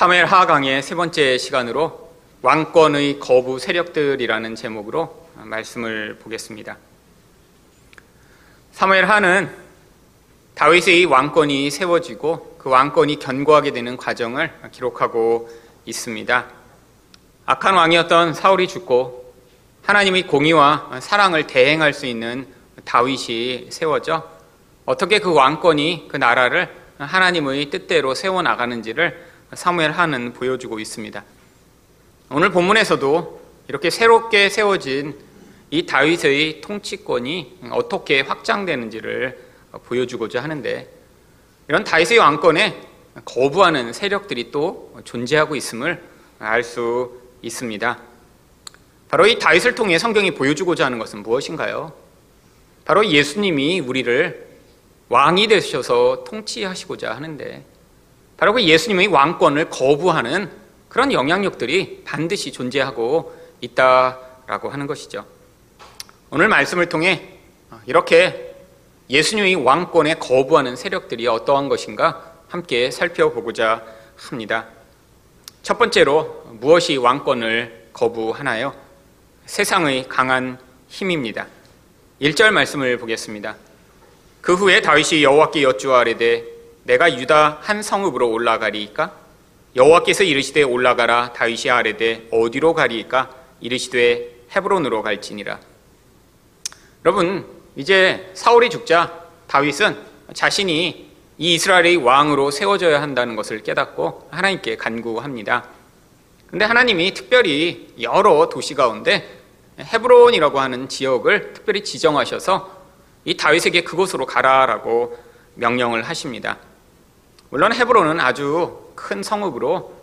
사무엘 하강의 세 번째 시간으로 왕권의 거부 세력들이라는 제목으로 말씀을 보겠습니다. 사무엘 하는 다윗의 왕권이 세워지고 그 왕권이 견고하게 되는 과정을 기록하고 있습니다. 악한 왕이었던 사울이 죽고 하나님의 공의와 사랑을 대행할 수 있는 다윗이 세워져 어떻게 그 왕권이 그 나라를 하나님의 뜻대로 세워 나가는지를 사무엘 하는 보여주고 있습니다. 오늘 본문에서도 이렇게 새롭게 세워진 이 다윗의 통치권이 어떻게 확장되는지를 보여주고자 하는데 이런 다윗의 왕권에 거부하는 세력들이 또 존재하고 있음을 알 수 있습니다. 바로 이 다윗을 통해 성경이 보여주고자 하는 것은 무엇인가요? 바로 예수님이 우리를 왕이 되셔서 통치하시고자 하는데 바로 그 예수님의 왕권을 거부하는 그런 영향력들이 반드시 존재하고 있다라고 하는 것이죠. 오늘 말씀을 통해 이렇게 예수님의 왕권에 거부하는 세력들이 어떠한 것인가 함께 살펴보고자 합니다. 첫 번째로 무엇이 왕권을 거부하나요? 세상의 강한 힘입니다. 1절 말씀을 보겠습니다. 그 후에 다윗이 여호와께 여쭈아래되 내가 유다 한 성읍으로 올라가리이까 여호와께서 이르시되 올라가라 다윗이 아래되 어디로 가리이까 이르시되 헤브론으로 갈지니라 여러분 이제 사울이 죽자 다윗은 자신이 이 이스라엘의 왕으로 세워져야 한다는 것을 깨닫고 하나님께 간구합니다. 근데 하나님이 특별히 여러 도시 가운데 헤브론이라고 하는 지역을 특별히 지정하셔서 이 다윗에게 그곳으로 가라라고 명령을 하십니다. 물론 헤브론은 아주 큰 성읍으로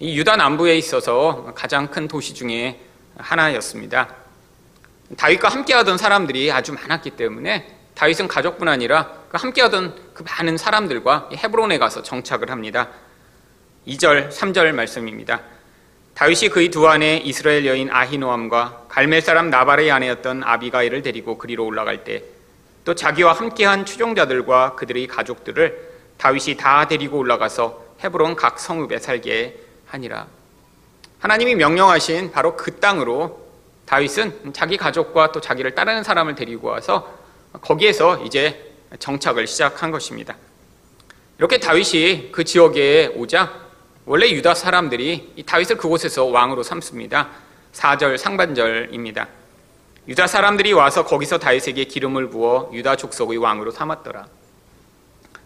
이 유다 남부에 있어서 가장 큰 도시 중에 하나였습니다. 다윗과 함께하던 사람들이 아주 많았기 때문에 다윗은 가족뿐 아니라 그 함께하던 그 많은 사람들과 헤브론에 가서 정착을 합니다. 2절, 3절 말씀입니다. 다윗이 그의 두 아내 이스라엘 여인 아히노암과 갈멜 사람 나발의 아내였던 아비가일을 데리고 그리로 올라갈 때 또 자기와 함께한 추종자들과 그들의 가족들을 다윗이 다 데리고 올라가서 헤브론 각 성읍에 살게 하니라. 하나님이 명령하신 바로 그 땅으로 다윗은 자기 가족과 또 자기를 따르는 사람을 데리고 와서 거기에서 이제 정착을 시작한 것입니다. 이렇게 다윗이 그 지역에 오자 원래 유다 사람들이 이 다윗을 그곳에서 왕으로 삼습니다. 4절 상반절입니다. 유다 사람들이 와서 거기서 다윗에게 기름을 부어 유다 족속의 왕으로 삼았더라.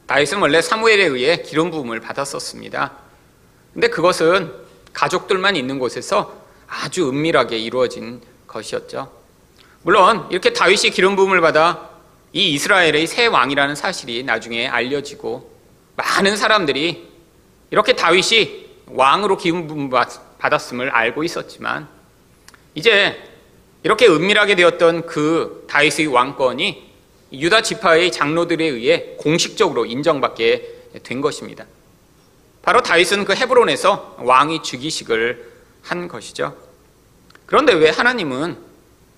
다윗은 원래 사무엘에 의해 기름 부음을 받았었습니다. 근데 그것은 가족들만 있는 곳에서 아주 은밀하게 이루어진 것이었죠. 물론 이렇게 다윗이 기름 부음을 받아 이 이스라엘의 새 왕이라는 사실이 나중에 알려지고 많은 사람들이 이렇게 다윗이 왕으로 기름 부음 받았음을 알고 있었지만 이제 이렇게 은밀하게 되었던 그 다윗의 왕권이 유다 지파의 장로들에 의해 공식적으로 인정받게 된 것입니다. 바로 다윗은 그 헤브론에서 왕위 즉위식을 한 것이죠. 그런데 왜 하나님은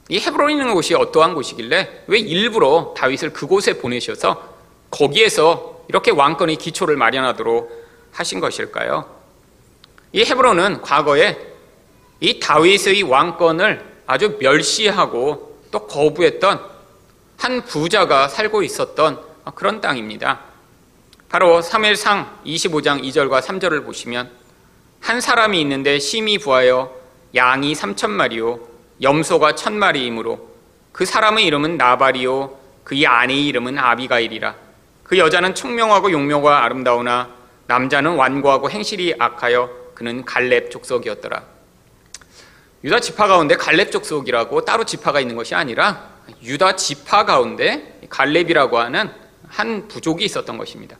이 헤브론이라는 곳이 어떠한 곳이길래 왜 일부러 다윗을 그곳에 보내셔서 거기에서 이렇게 왕권의 기초를 마련하도록 하신 것일까요? 이 헤브론은 과거에 이 다윗의 왕권을 아주 멸시하고 또 거부했던 한 부자가 살고 있었던 그런 땅입니다. 바로 3일상 25장 2절과 3절을 보시면 한 사람이 있는데 심히 부하여 양이 3천 마리요 염소가 1천 마리이므로 그 사람의 이름은 나발이요 그의 아내의 이름은 아비가일이라 그 여자는 총명하고 용묘가 아름다우나 남자는 완고하고 행실이 악하여 그는 갈렙 족속이었더라. 유다 지파 가운데 갈렙 족속이라고 따로 지파가 있는 것이 아니라 유다 지파 가운데 갈렙이라고 하는 한 부족이 있었던 것입니다.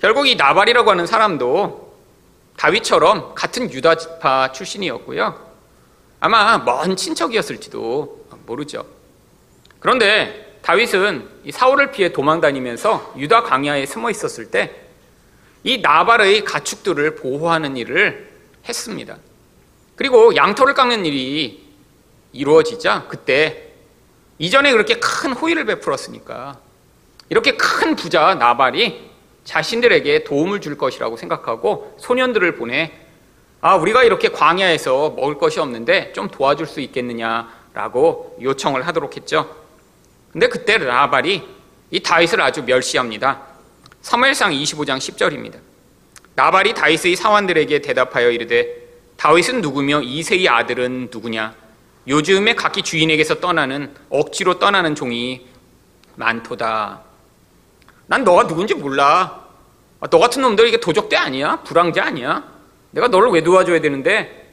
결국 이 나발이라고 하는 사람도 다윗처럼 같은 유다 지파 출신이었고요. 아마 먼 친척이었을지도 모르죠. 그런데 다윗은 이 사울을 피해 도망 다니면서 유다 광야에 숨어 있었을 때 이 나발의 가축들을 보호하는 일을 했습니다. 그리고 양털을 깎는 일이 이루어지자 그때 이전에 그렇게 큰 호의를 베풀었으니까 이렇게 큰 부자 나발이 자신들에게 도움을 줄 것이라고 생각하고 소년들을 보내 아, 우리가 이렇게 광야에서 먹을 것이 없는데 좀 도와줄 수 있겠느냐라고 요청을 하도록 했죠. 근데 그때 라발이 이 다윗을 아주 멸시합니다. 사무엘상 25장 10절입니다. 나발이 다윗의 사원들에게 대답하여 이르되 다윗은 누구며 이세의 아들은 누구냐? 요즘에 각기 주인에게서 떠나는 억지로 떠나는 종이 많도다. 난 너가 누군지 몰라. 아, 너 같은 놈들 이게 도적대 아니야? 불황자 아니야? 내가 너를 왜 도와줘야 되는데?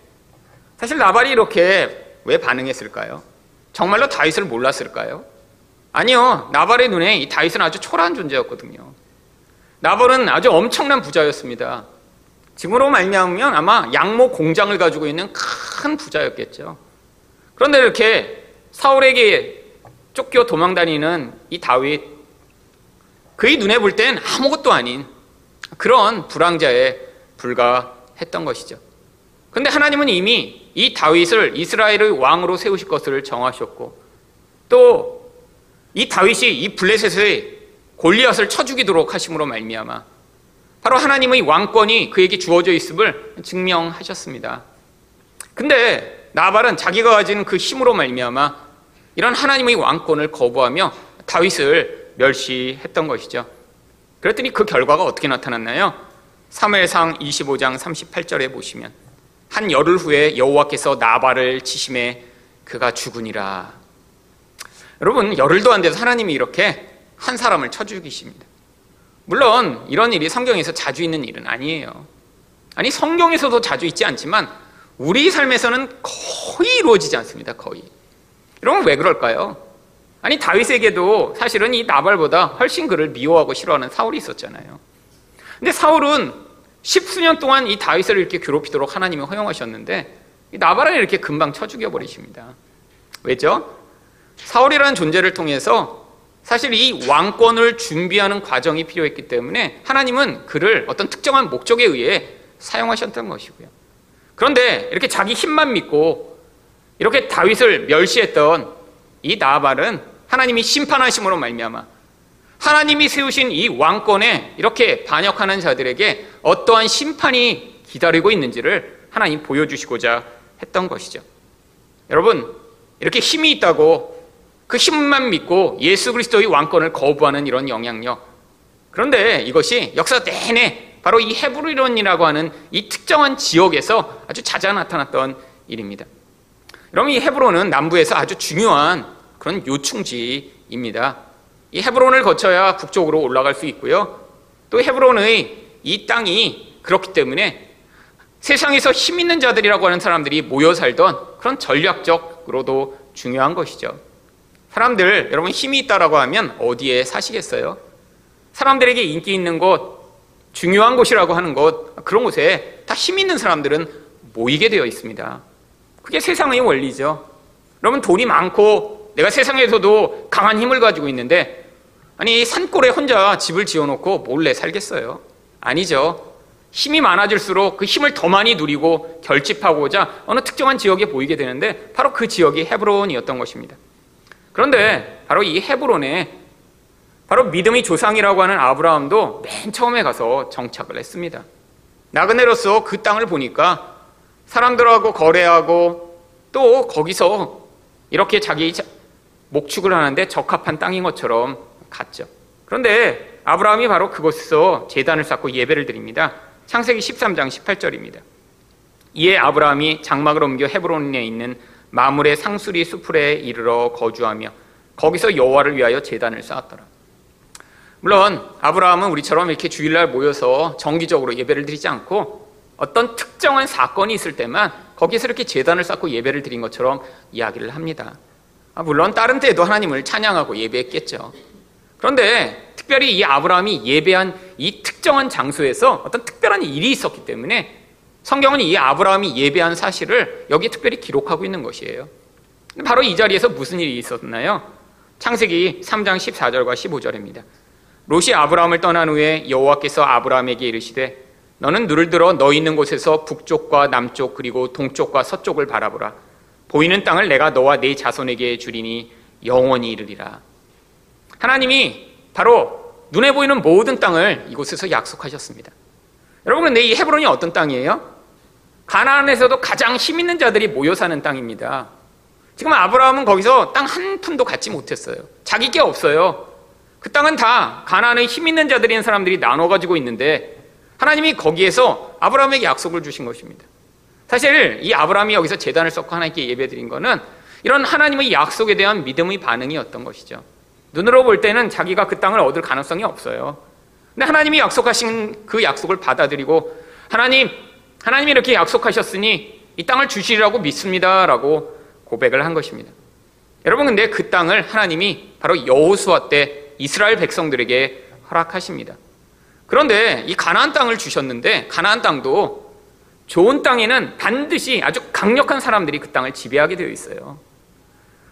사실 나발이 이렇게 왜 반응했을까요? 정말로 다윗을 몰랐을까요? 아니요. 나발의 눈에 이 다윗은 아주 초라한 존재였거든요. 나발은 아주 엄청난 부자였습니다. 지금으로 말미암으면 아마 양모 공장을 가지고 있는 큰 부자였겠죠. 그런데 이렇게 사울에게 쫓겨 도망다니는 이 다윗 그의 눈에 볼 땐 아무것도 아닌 그런 불황자에 불과했던 것이죠. 그런데 하나님은 이미 이 다윗을 이스라엘의 왕으로 세우실 것을 정하셨고 또 이 다윗이 이 블레셋의 골리앗을 쳐 죽이도록 하심으로 말미암아 바로 하나님의 왕권이 그에게 주어져 있음을 증명하셨습니다. 근데 나발은 자기가 가진 그 힘으로 말미암아 이런 하나님의 왕권을 거부하며 다윗을 멸시했던 것이죠. 그랬더니 그 결과가 어떻게 나타났나요? 3회상 25장 38절에 보시면 한 열흘 후에 여호와께서 나발을 치심에 그가 죽으니라. 여러분 열흘도 안 돼서 하나님이 이렇게 한 사람을 쳐 죽이십니다. 물론 이런 일이 성경에서 자주 있는 일은 아니에요. 아니 성경에서도 자주 있지 않지만 우리 삶에서는 거의 이루어지지 않습니다. 거의. 여러분 왜 그럴까요? 아니 다윗에게도 사실은 이 나발보다 훨씬 그를 미워하고 싫어하는 사울이 있었잖아요. 근데 사울은 십수년 동안 이 다윗을 이렇게 괴롭히도록 하나님이 허용하셨는데 이 나발을 이렇게 금방 쳐 죽여 버리십니다. 왜죠? 사울이라는 존재를 통해서 사실 이 왕권을 준비하는 과정이 필요했기 때문에 하나님은 그를 어떤 특정한 목적에 의해 사용하셨던 것이고요. 그런데 이렇게 자기 힘만 믿고 이렇게 다윗을 멸시했던 이 나발은 하나님이 심판하심으로 말미암아 하나님이 세우신 이 왕권에 이렇게 반역하는 자들에게 어떠한 심판이 기다리고 있는지를 하나님 보여주시고자 했던 것이죠. 여러분 이렇게 힘이 있다고 그 힘만 믿고 예수 그리스도의 왕권을 거부하는 이런 영향력. 그런데 이것이 역사 내내 바로 이 헤브론이라고 하는 이 특정한 지역에서 아주 잦아 나타났던 일입니다. 여러분 이 헤브론은 남부에서 아주 중요한 그런 요충지입니다. 이 헤브론을 거쳐야 북쪽으로 올라갈 수 있고요. 또 헤브론의 이 땅이 그렇기 때문에 세상에서 힘 있는 자들이라고 하는 사람들이 모여 살던 그런 전략적으로도 중요한 것이죠. 사람들 여러분 힘이 있다라고 하면 어디에 사시겠어요? 사람들에게 인기 있는 곳, 중요한 곳이라고 하는 곳, 그런 곳에 다 힘 있는 사람들은 모이게 되어 있습니다. 그게 세상의 원리죠. 여러분, 돈이 많고 내가 세상에서도 강한 힘을 가지고 있는데, 아니, 산골에 혼자 집을 지어놓고 몰래 살겠어요? 아니죠. 힘이 많아질수록 그 힘을 더 많이 누리고 결집하고자 어느 특정한 지역에 보이게 되는데, 바로 그 지역이 헤브론이었던 것입니다. 그런데 바로 이 헤브론에 바로 믿음의 조상이라고 하는 아브라함도 맨 처음에 가서 정착을 했습니다. 나그네로서 그 땅을 보니까 사람들하고 거래하고 또 거기서 이렇게 자기 목축을 하는데 적합한 땅인 것처럼 갔죠. 그런데 아브라함이 바로 그곳에서 재단을 쌓고 예배를 드립니다. 창세기 13장 18절입니다. 이에 아브라함이 장막을 옮겨 헤브론에 있는 마물의 상수리 수풀에 이르러 거주하며 거기서 여호와를 위하여 재단을 쌓았더라. 물론 아브라함은 우리처럼 이렇게 주일날 모여서 정기적으로 예배를 드리지 않고 어떤 특정한 사건이 있을 때만 거기서 이렇게 재단을 쌓고 예배를 드린 것처럼 이야기를 합니다. 아, 물론 다른 때에도 하나님을 찬양하고 예배했겠죠. 그런데 특별히 이 아브라함이 예배한 이 특정한 장소에서 어떤 특별한 일이 있었기 때문에 성경은 이 아브라함이 예배한 사실을 여기 특별히 기록하고 있는 것이에요. 바로 이 자리에서 무슨 일이 있었나요? 창세기 3장 14절과 15절입니다. 롯이 아브라함을 떠난 후에 여호와께서 아브라함에게 이르시되 너는 눈을 들어 너 있는 곳에서 북쪽과 남쪽 그리고 동쪽과 서쪽을 바라보라. 보이는 땅을 내가 너와 네 자손에게 주리니 영원히 이르리라. 하나님이 바로 눈에 보이는 모든 땅을 이곳에서 약속하셨습니다. 여러분 근데 이 헤브론이 어떤 땅이에요? 가나안에서도 가장 힘 있는 자들이 모여 사는 땅입니다. 지금 아브라함은 거기서 땅 한 푼도 갖지 못했어요. 자기 게 없어요. 그 땅은 다 가나안의 힘 있는 자들인 사람들이 나눠 가지고 있는데 하나님이 거기에서 아브라함에게 약속을 주신 것입니다. 사실 이 아브라함이 여기서 재단을 쌓고 하나님께 예배드린 거는 이런 하나님의 약속에 대한 믿음의 반응이었던 것이죠. 눈으로 볼 때는 자기가 그 땅을 얻을 가능성이 없어요. 근데 하나님이 약속하신 그 약속을 받아들이고 하나님, 하나님이 이렇게 약속하셨으니 이 땅을 주시리라고 믿습니다라고 고백을 한 것입니다. 여러분 근데 그 땅을 하나님이 바로 여호수아 때 이스라엘 백성들에게 허락하십니다. 그런데 이 가나안 땅을 주셨는데 가나안 땅도 좋은 땅에는 반드시 아주 강력한 사람들이 그 땅을 지배하게 되어 있어요.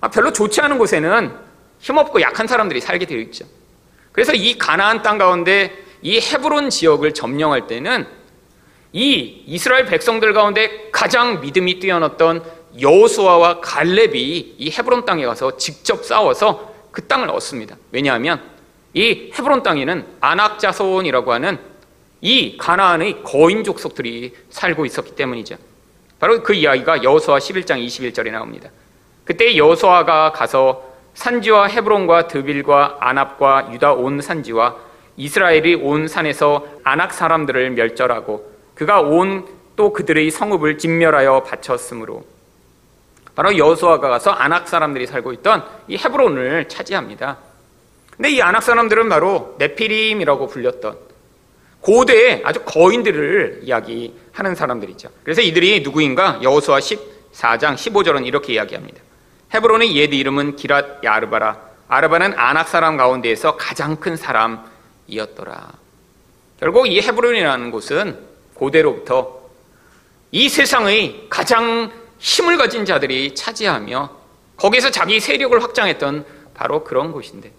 아, 별로 좋지 않은 곳에는 힘없고 약한 사람들이 살게 되어 있죠. 그래서 이 가나안 땅 가운데 이 헤브론 지역을 점령할 때는 이 이스라엘 백성들 가운데 가장 믿음이 뛰어났던 여호수아와 갈렙이 이 헤브론 땅에 가서 직접 싸워서 그 땅을 얻습니다. 왜냐하면 이 헤브론 땅에는 아낙 자손이라고 하는 이 가나안의 거인 족속들이 살고 있었기 때문이죠. 바로 그 이야기가 여호수아 11장 21절에 나옵니다. 그때 여호수아가 가서 산지와 헤브론과 드빌과 아납과 유다 온 산지와 이스라엘이 온 산에서 아낙 사람들을 멸절하고 그가 온 또 그들의 성읍을 진멸하여 바쳤으므로 바로 여호수아가 가서 아낙 사람들이 살고 있던 이 헤브론을 차지합니다. 근데 이 아낙 사람들은 바로 네피림이라고 불렸던 고대의 아주 거인들을 이야기하는 사람들이죠. 그래서 이들이 누구인가? 여호수아 14장 15절은 이렇게 이야기합니다. 헤브론의 옛 이름은 기랏 야르바라. 아르바는 아낙 사람 가운데에서 가장 큰 사람이었더라. 결국 이 헤브론이라는 곳은 고대로부터 이 세상의 가장 힘을 가진 자들이 차지하며 거기서 자기 세력을 확장했던 바로 그런 곳인데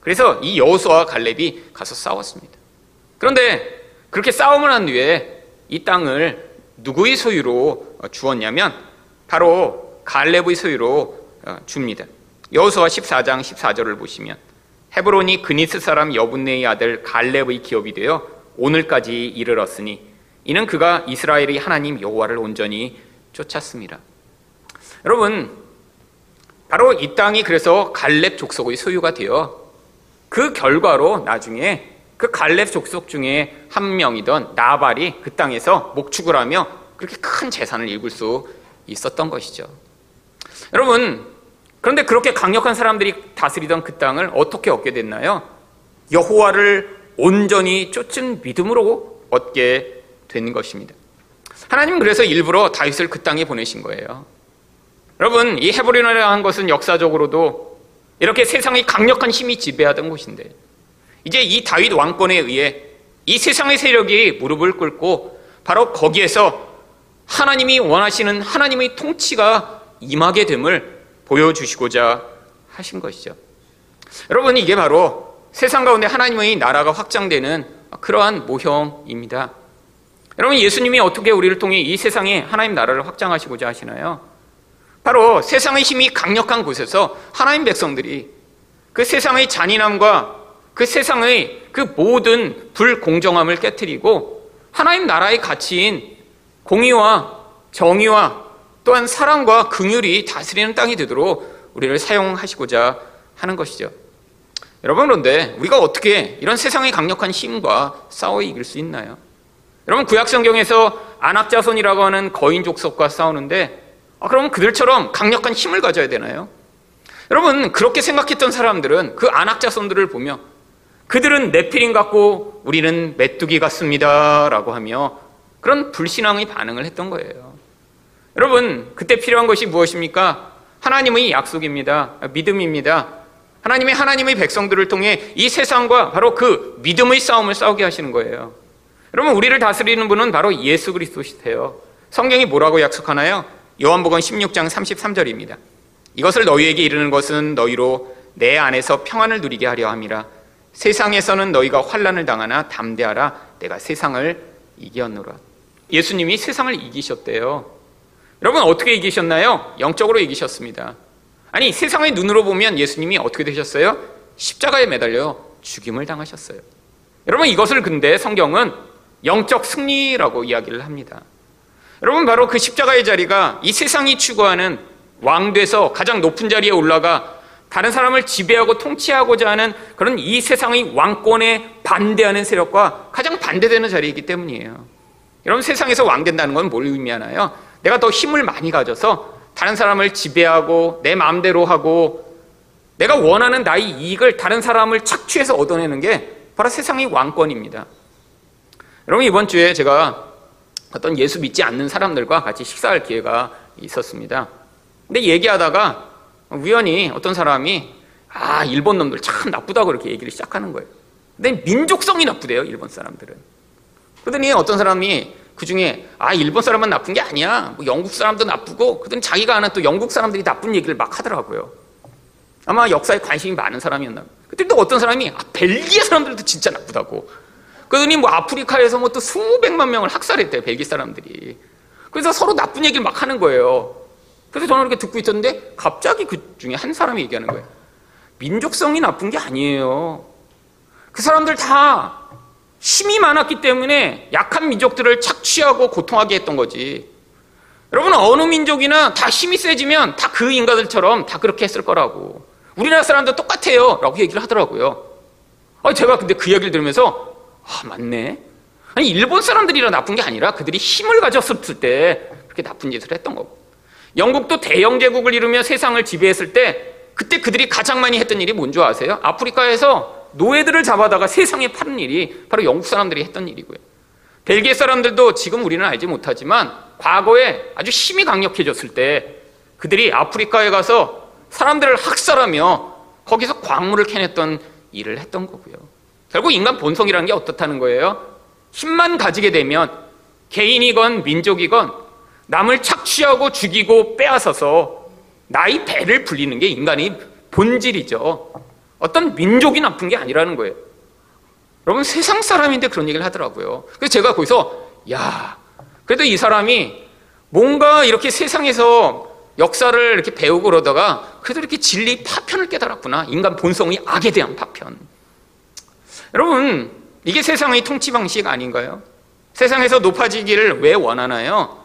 그래서 이 여호수아와 갈렙이 가서 싸웠습니다. 그런데 그렇게 싸움을 한 뒤에 이 땅을 누구의 소유로 주었냐면 바로 갈렙의 소유로 어, 줍니다. 여호수아 14장 14절을 보시면 헤브론이 그니스 사람 여분네의 아들 갈렙의 기업이 되어 오늘까지 이르렀으니 이는 그가 이스라엘의 하나님 여호와를 온전히 쫓았습니다. 여러분 바로 이 땅이 그래서 갈렙 족속의 소유가 되어 그 결과로 나중에 그 갈렙 족속 중에 한 명이던 나발이 그 땅에서 목축을 하며 그렇게 큰 재산을 읽을 수 있었던 것이죠. 여러분, 그런데 그렇게 강력한 사람들이 다스리던 그 땅을 어떻게 얻게 됐나요? 여호와를 온전히 쫓은 믿음으로 얻게 된 것입니다. 하나님은 그래서 일부러 다윗을 그 땅에 보내신 거예요. 여러분, 이 헤브론이라는 것은 역사적으로도 이렇게 세상의 강력한 힘이 지배하던 곳인데 이제 이 다윗 왕권에 의해 이 세상의 세력이 무릎을 꿇고 바로 거기에서 하나님이 원하시는 하나님의 통치가 임하게 됨을 보여주시고자 하신 것이죠. 여러분, 이게 바로 세상 가운데 하나님의 나라가 확장되는 그러한 모형입니다. 여러분, 예수님이 어떻게 우리를 통해 이 세상에 하나님 나라를 확장하시고자 하시나요? 바로 세상의 힘이 강력한 곳에서 하나님 백성들이 그 세상의 잔인함과 그 세상의 그 모든 불공정함을 깨뜨리고 하나님 나라의 가치인 공의와 정의와 또한 사랑과 긍휼이 다스리는 땅이 되도록 우리를 사용하시고자 하는 것이죠. 여러분 그런데 우리가 어떻게 이런 세상의 강력한 힘과 싸워 이길 수 있나요? 여러분 구약 성경에서 안악자손이라고 하는 거인 족속과 싸우는데 아, 그러면 그들처럼 강력한 힘을 가져야 되나요? 여러분 그렇게 생각했던 사람들은 그 안악자손들을 보며 그들은 네피림 같고 우리는 메뚜기 같습니다라고 하며 그런 불신앙의 반응을 했던 거예요. 여러분 그때 필요한 것이 무엇입니까? 하나님의 약속입니다. 믿음입니다. 하나님의 하나님의 백성들을 통해 이 세상과 바로 그 믿음의 싸움을 싸우게 하시는 거예요. 여러분 우리를 다스리는 분은 바로 예수 그리스도시세요. 성경이 뭐라고 약속하나요? 요한복음 16장 33절입니다. 이것을 너희에게 이르는 것은 너희로 내 안에서 평안을 누리게 하려 함이라. 세상에서는 너희가 환란을 당하나 담대하라. 내가 세상을 이겼노라. 예수님이 세상을 이기셨대요. 여러분 어떻게 이기셨나요? 영적으로 이기셨습니다. 아니 세상의 눈으로 보면 예수님이 어떻게 되셨어요? 십자가에 매달려 죽임을 당하셨어요. 여러분 이것을 근데 성경은 영적 승리라고 이야기를 합니다. 여러분 바로 그 십자가의 자리가 이 세상이 추구하는 왕 돼서 가장 높은 자리에 올라가 다른 사람을 지배하고 통치하고자 하는 그런 이 세상의 왕권에 반대하는 세력과 가장 반대되는 자리이기 때문이에요. 여러분 세상에서 왕 된다는 건 뭘 의미하나요? 내가 더 힘을 많이 가져서 다른 사람을 지배하고 내 마음대로 하고 내가 원하는 나의 이익을 다른 사람을 착취해서 얻어내는 게 바로 세상의 왕권입니다. 여러분 이번 주에 제가 어떤 예수 믿지 않는 사람들과 같이 식사할 기회가 있었습니다. 근데 얘기하다가 우연히 어떤 사람이 아 일본 놈들 참 나쁘다고 그렇게 얘기를 시작하는 거예요. 근데 민족성이 나쁘대요 일본 사람들은. 그러더니 어떤 사람이 그 중에 아 일본 사람만 나쁜 게 아니야. 뭐 영국 사람도 나쁘고 그더니 자기가 아는 또 영국 사람들이 나쁜 얘기를 막 하더라고요. 아마 역사에 관심이 많은 사람이었나. 그때 또 어떤 사람이 아 벨기에 사람들도 진짜 나쁘다고. 그러더니 뭐 아프리카에서 뭐 또 수백만 명을 학살했대요 벨기에 사람들이. 그래서 서로 나쁜 얘기를 막 하는 거예요. 그래서 저는 이렇게 듣고 있었는데 갑자기 그 중에 한 사람이 얘기하는 거예요. 민족성이 나쁜 게 아니에요. 그 사람들 다 힘이 많았기 때문에 약한 민족들을 착취하고 고통하게 했던 거지. 여러분 어느 민족이나 다 힘이 세지면 다 그 인간들처럼 다 그렇게 했을 거라고. 우리나라 사람도 똑같아요. 라고 얘기를 하더라고요. 아, 제가 근데 그 얘기를 들으면서 아 맞네. 아니 일본 사람들이라 나쁜 게 아니라 그들이 힘을 가졌을 때 그렇게 나쁜 짓을 했던 거고. 영국도 대영 제국을 이루며 세상을 지배했을 때 그때 그들이 가장 많이 했던 일이 뭔지 아세요? 아프리카에서 노예들을 잡아다가 세상에 파는 일이 바로 영국 사람들이 했던 일이고요. 벨기에 사람들도 지금 우리는 알지 못하지만 과거에 아주 힘이 강력해졌을 때 그들이 아프리카에 가서 사람들을 학살하며 거기서 광물을 캐냈던 일을 했던 거고요. 결국 인간 본성이라는 게 어떻다는 거예요? 힘만 가지게 되면 개인이건 민족이건 남을 착취하고 죽이고 빼앗아서 나의 배를 불리는 게 인간의 본질이죠. 어떤 민족이 나쁜 게 아니라는 거예요. 여러분 세상 사람인데 그런 얘기를 하더라고요. 그래서 제가 거기서 야 그래도 이 사람이 뭔가 이렇게 세상에서 역사를 이렇게 배우고 그러다가 그래도 이렇게 진리 파편을 깨달았구나. 인간 본성이 악에 대한 파편. 여러분 이게 세상의 통치 방식 아닌가요? 세상에서 높아지기를 왜 원하나요?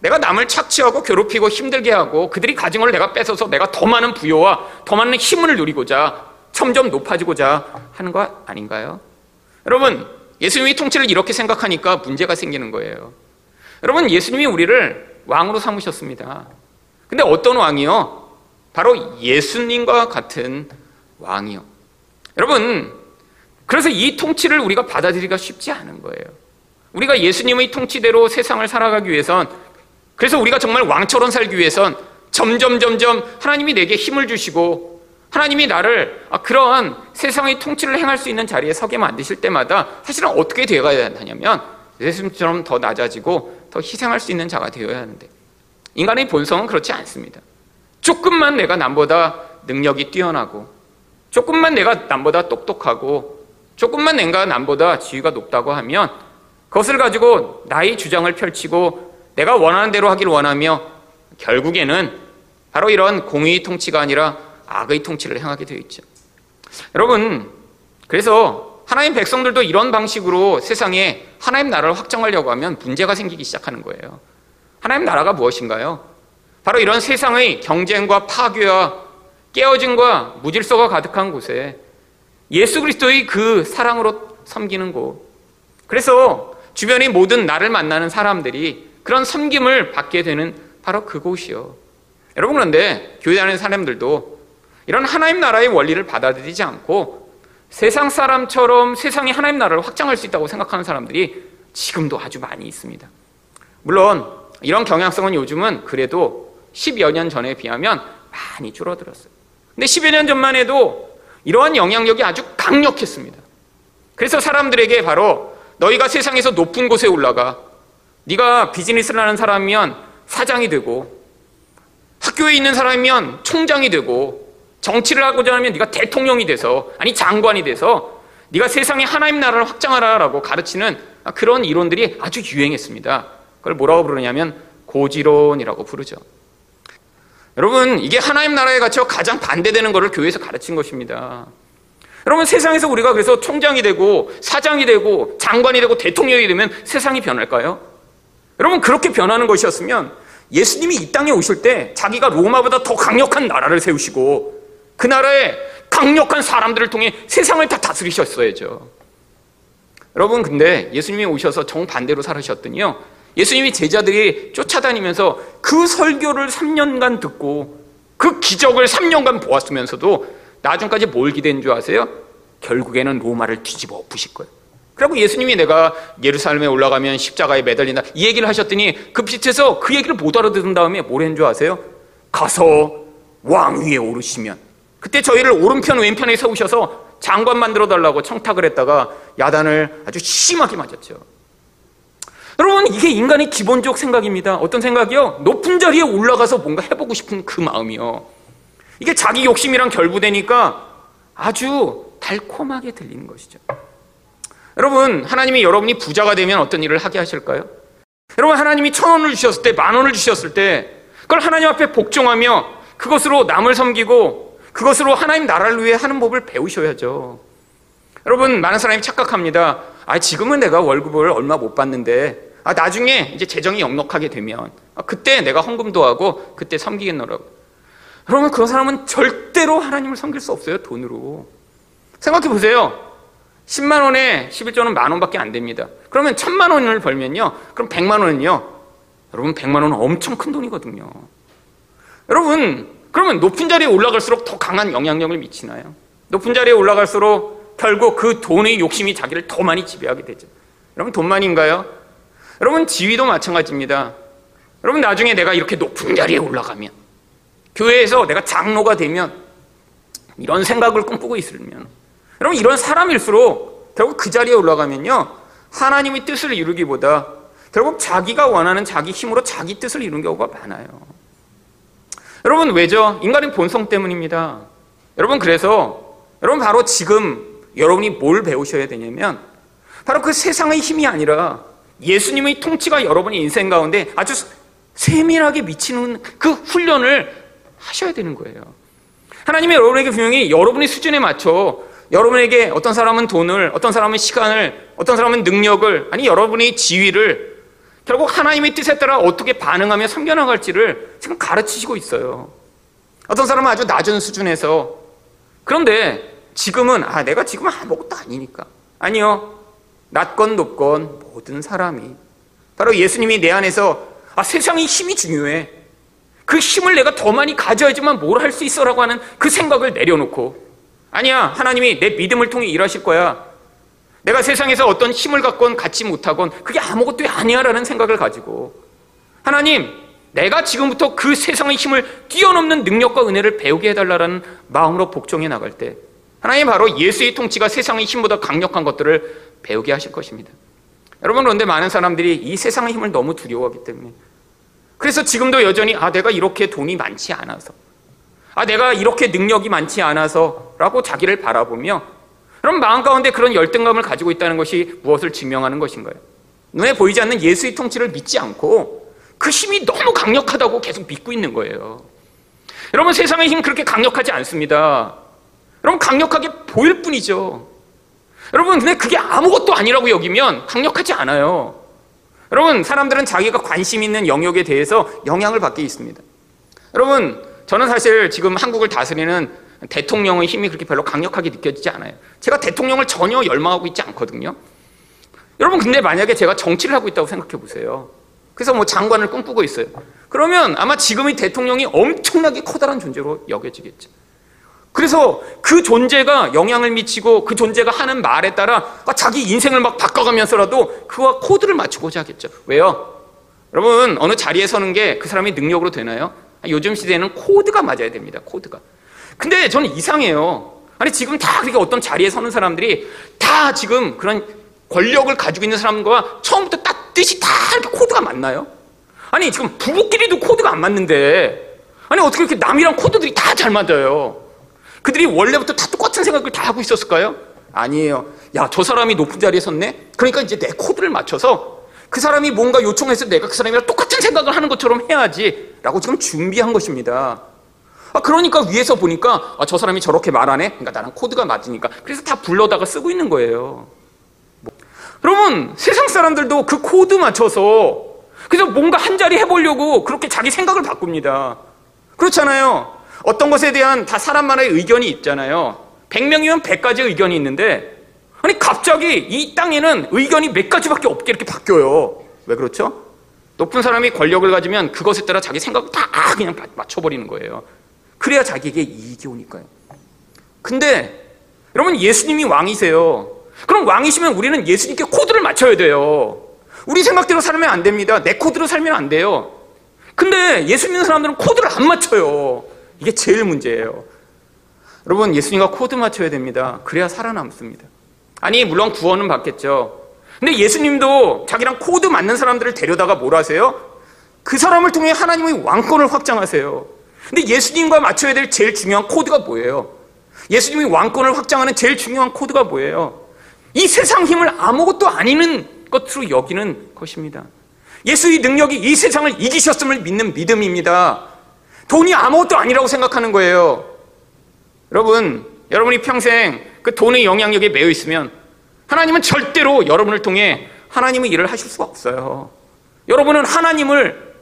내가 남을 착취하고 괴롭히고 힘들게 하고 그들이 가진 걸 내가 뺏어서 내가 더 많은 부여와 더 많은 힘을 누리고자 점점 높아지고자 하는 거 아닌가요? 여러분, 예수님이 통치를 이렇게 생각하니까 문제가 생기는 거예요. 여러분, 예수님이 우리를 왕으로 삼으셨습니다. 근데 어떤 왕이요? 바로 예수님과 같은 왕이요. 여러분, 그래서 이 통치를 우리가 받아들이기가 쉽지 않은 거예요. 우리가 예수님의 통치대로 세상을 살아가기 위해선 그래서 우리가 정말 왕처럼 살기 위해선 점점 점점 하나님이 내게 힘을 주시고 하나님이 나를 아, 그러한 세상의 통치를 행할 수 있는 자리에 서게 만드실 때마다 사실은 어떻게 되어가야 하냐면 예수님처럼 더 낮아지고 더 희생할 수 있는 자가 되어야 하는데 인간의 본성은 그렇지 않습니다. 조금만 내가 남보다 능력이 뛰어나고 조금만 내가 남보다 똑똑하고 조금만 내가 남보다 지위가 높다고 하면 그것을 가지고 나의 주장을 펼치고 내가 원하는 대로 하길 원하며 결국에는 바로 이런 공의 통치가 아니라 악의 통치를 행하게 되어 있죠. 여러분, 그래서 하나님 백성들도 이런 방식으로 세상에 하나님 나라를 확장하려고 하면 문제가 생기기 시작하는 거예요. 하나님 나라가 무엇인가요? 바로 이런 세상의 경쟁과 파괴와 깨어짐과 무질서가 가득한 곳에 예수 그리스도의 그 사랑으로 섬기는 곳. 그래서 주변의 모든 나를 만나는 사람들이 그런 섬김을 받게 되는 바로 그곳이요. 여러분 그런데 교회 다니는 사람들도 이런 하나님 나라의 원리를 받아들이지 않고 세상 사람처럼 세상이 하나님 나라를 확장할 수 있다고 생각하는 사람들이 지금도 아주 많이 있습니다. 물론 이런 경향성은 요즘은 그래도 10여 년 전에 비하면 많이 줄어들었어요. 근데 10여 년 전만 해도 이러한 영향력이 아주 강력했습니다. 그래서 사람들에게 바로 너희가 세상에서 높은 곳에 올라가 네가 비즈니스를 하는 사람이면 사장이 되고 학교에 있는 사람이면 총장이 되고 정치를 하고자 하면 네가 대통령이 돼서 아니 장관이 돼서 네가 세상에 하나님 나라를 확장하라라고 가르치는 그런 이론들이 아주 유행했습니다. 그걸 뭐라고 부르냐면 고지론이라고 부르죠. 여러분 이게 하나님 나라에 갇혀 가장 반대되는 것을 교회에서 가르친 것입니다. 여러분 세상에서 우리가 그래서 총장이 되고 사장이 되고 장관이 되고 대통령이 되면 세상이 변할까요? 여러분 그렇게 변하는 것이었으면 예수님이 이 땅에 오실 때 자기가 로마보다 더 강력한 나라를 세우시고 그 나라에 강력한 사람들을 통해 세상을 다 다스리셨어야죠. 여러분 근데 예수님이 오셔서 정반대로 살으셨더니요. 예수님이 제자들이 쫓아다니면서 그 설교를 3년간 듣고 그 기적을 3년간 보았으면서도 나중까지 뭘 기대는 줄 아세요? 결국에는 로마를 뒤집어 엎으실 거예요. 그리고 예수님이 내가 예루살렘에 올라가면 십자가에 매달린다 이 얘기를 하셨더니 그 빛에서 그 얘기를 못 알아들은 다음에 뭘 했는 줄 아세요? 가서 왕 위에 오르시면 그때 저희를 오른편 왼편에 세우셔서 장관 만들어 달라고 청탁을 했다가 야단을 아주 심하게 맞았죠. 여러분 이게 인간의 기본적 생각입니다. 어떤 생각이요? 높은 자리에 올라가서 뭔가 해보고 싶은 그 마음이요. 이게 자기 욕심이랑 결부되니까 아주 달콤하게 들리는 것이죠. 여러분 하나님이 여러분이 부자가 되면 어떤 일을 하게 하실까요? 여러분 하나님이 천 원을 주셨을 때 만 원을 주셨을 때 그걸 하나님 앞에 복종하며 그것으로 남을 섬기고 그것으로 하나님 나라를 위해 하는 법을 배우셔야죠. 여러분 많은 사람이 착각합니다. 아 지금은 내가 월급을 얼마 못 받는데 아, 나중에 이제 재정이 넉넉하게 되면 아, 그때 내가 헌금도 하고 그때 섬기겠노라고. 여러분 그런 사람은 절대로 하나님을 섬길 수 없어요 돈으로. 생각해 보세요. 10만 원에 11조는 만 원밖에 안 됩니다. 그러면 1000만 원을 벌면요. 그럼 100만 원은요. 여러분 100만 원은 엄청 큰 돈이거든요. 여러분 그러면 높은 자리에 올라갈수록 더 강한 영향력을 미치나요? 높은 자리에 올라갈수록 결국 그 돈의 욕심이 자기를 더 많이 지배하게 되죠. 여러분 돈만인가요? 여러분 지위도 마찬가지입니다. 여러분 나중에 내가 이렇게 높은 자리에 올라가면 교회에서 내가 장로가 되면 이런 생각을 꿈꾸고 있으면 여러분 이런 사람일수록 결국 그 자리에 올라가면요 하나님의 뜻을 이루기보다 결국 자기가 원하는 자기 힘으로 자기 뜻을 이루는 경우가 많아요. 여러분 왜죠? 인간의 본성 때문입니다. 여러분 그래서 여러분 바로 지금 여러분이 뭘 배우셔야 되냐면 바로 그 세상의 힘이 아니라 예수님의 통치가 여러분의 인생 가운데 아주 세밀하게 미치는 그 훈련을 하셔야 되는 거예요. 하나님이 여러분에게 분명히 여러분의 수준에 맞춰 여러분에게 어떤 사람은 돈을, 어떤 사람은 시간을, 어떤 사람은 능력을, 아니 여러분의 지위를 결국 하나님의 뜻에 따라 어떻게 반응하며 섬겨나갈지를 지금 가르치시고 있어요. 어떤 사람은 아주 낮은 수준에서 그런데 지금은 아 내가 지금 아무것도 아니니까 아니요 낮건 높건 모든 사람이 바로 예수님이 내 안에서 아, 세상의 힘이 중요해. 그 힘을 내가 더 많이 가져야지만 뭘 할 수 있어라고 하는 그 생각을 내려놓고 아니야 하나님이 내 믿음을 통해 일하실 거야. 내가 세상에서 어떤 힘을 갖건 갖지 못하건 그게 아무것도 아니야라는 생각을 가지고 하나님 내가 지금부터 그 세상의 힘을 뛰어넘는 능력과 은혜를 배우게 해달라는 마음으로 복종해 나갈 때 하나님 바로 예수의 통치가 세상의 힘보다 강력한 것들을 배우게 하실 것입니다. 여러분 그런데 많은 사람들이 이 세상의 힘을 너무 두려워하기 때문에 그래서 지금도 여전히 아 내가 이렇게 돈이 많지 않아서 아 내가 이렇게 능력이 많지 않아서라고 자기를 바라보며 그럼 마음 가운데 그런 열등감을 가지고 있다는 것이 무엇을 증명하는 것인가요? 눈에 보이지 않는 예수의 통치를 믿지 않고 그 힘이 너무 강력하다고 계속 믿고 있는 거예요. 여러분 세상의 힘 그렇게 강력하지 않습니다. 여러분 강력하게 보일 뿐이죠. 여러분, 근데 그게 아무것도 아니라고 여기면 강력하지 않아요. 여러분, 사람들은 자기가 관심 있는 영역에 대해서 영향을 받게 있습니다. 여러분, 저는 사실 지금 한국을 다스리는 대통령의 힘이 그렇게 별로 강력하게 느껴지지 않아요. 제가 대통령을 전혀 열망하고 있지 않거든요. 여러분, 근데 만약에 제가 정치를 하고 있다고 생각해 보세요. 그래서 뭐 장관을 꿈꾸고 있어요. 그러면 아마 지금의 대통령이 엄청나게 커다란 존재로 여겨지겠죠. 그래서 그 존재가 영향을 미치고 그 존재가 하는 말에 따라 자기 인생을 막 바꿔가면서라도 그와 코드를 맞추고자 하겠죠. 왜요? 여러분, 어느 자리에 서는 게 그 사람의 능력으로 되나요? 요즘 시대에는 코드가 맞아야 됩니다. 코드가. 근데 저는 이상해요. 아니, 지금 다 그렇게 어떤 자리에 서는 사람들이 다 지금 그런 권력을 가지고 있는 사람과 처음부터 딱 뜻이 다 이렇게 코드가 맞나요? 아니, 지금 부부끼리도 코드가 안 맞는데, 아니, 어떻게 이렇게 남이랑 코드들이 다 잘 맞아요? 그들이 원래부터 다 똑같은 생각을 다 하고 있었을까요? 아니에요. 야, 저 사람이 높은 자리에 섰네? 그러니까 이제 내 코드를 맞춰서 그 사람이 뭔가 요청해서 내가 그 사람이랑 똑같은 생각을 하는 것처럼 해야지. 라고 지금 준비한 것입니다. 아, 그러니까 위에서 보니까 아, 저 사람이 저렇게 말하네. 그러니까 나랑 코드가 맞으니까. 그래서 다 불러다가 쓰고 있는 거예요. 뭐. 여러분 세상 사람들도 그 코드 맞춰서 그래서 뭔가 한 자리 해보려고 그렇게 자기 생각을 바꿉니다. 그렇잖아요. 어떤 것에 대한 다 사람만의 의견이 있잖아요. 100명이면 100가지 의견이 있는데 아니 갑자기 이 땅에는 의견이 몇 가지밖에 없게 이렇게 바뀌어요. 왜 그렇죠? 높은 사람이 권력을 가지면 그것에 따라 자기 생각을 다 그냥 맞춰버리는 거예요. 그래야 자기에게 이익이 오니까요. 근데 여러분 예수님이 왕이세요. 그럼 왕이시면 우리는 예수님께 코드를 맞춰야 돼요. 우리 생각대로 살면 안 됩니다. 내 코드로 살면 안 돼요. 근데 예수 믿는 사람들은 코드를 안 맞춰요. 이게 제일 문제예요. 여러분, 예수님과 코드 맞춰야 됩니다. 그래야 살아남습니다. 아니, 물론 구원은 받겠죠. 근데 예수님도 자기랑 코드 맞는 사람들을 데려다가 뭘 하세요? 그 사람을 통해 하나님의 왕권을 확장하세요. 근데 예수님과 맞춰야 될 제일 중요한 코드가 뭐예요? 예수님이 왕권을 확장하는 제일 중요한 코드가 뭐예요? 이 세상 힘을 아무것도 아니는 것으로 여기는 것입니다. 예수의 능력이 이 세상을 이기셨음을 믿는 믿음입니다. 돈이 아무것도 아니라고 생각하는 거예요. 여러분, 여러분이 평생 그 돈의 영향력에 매여 있으면 하나님은 절대로 여러분을 통해 하나님의 일을 하실 수가 없어요. 여러분은 하나님을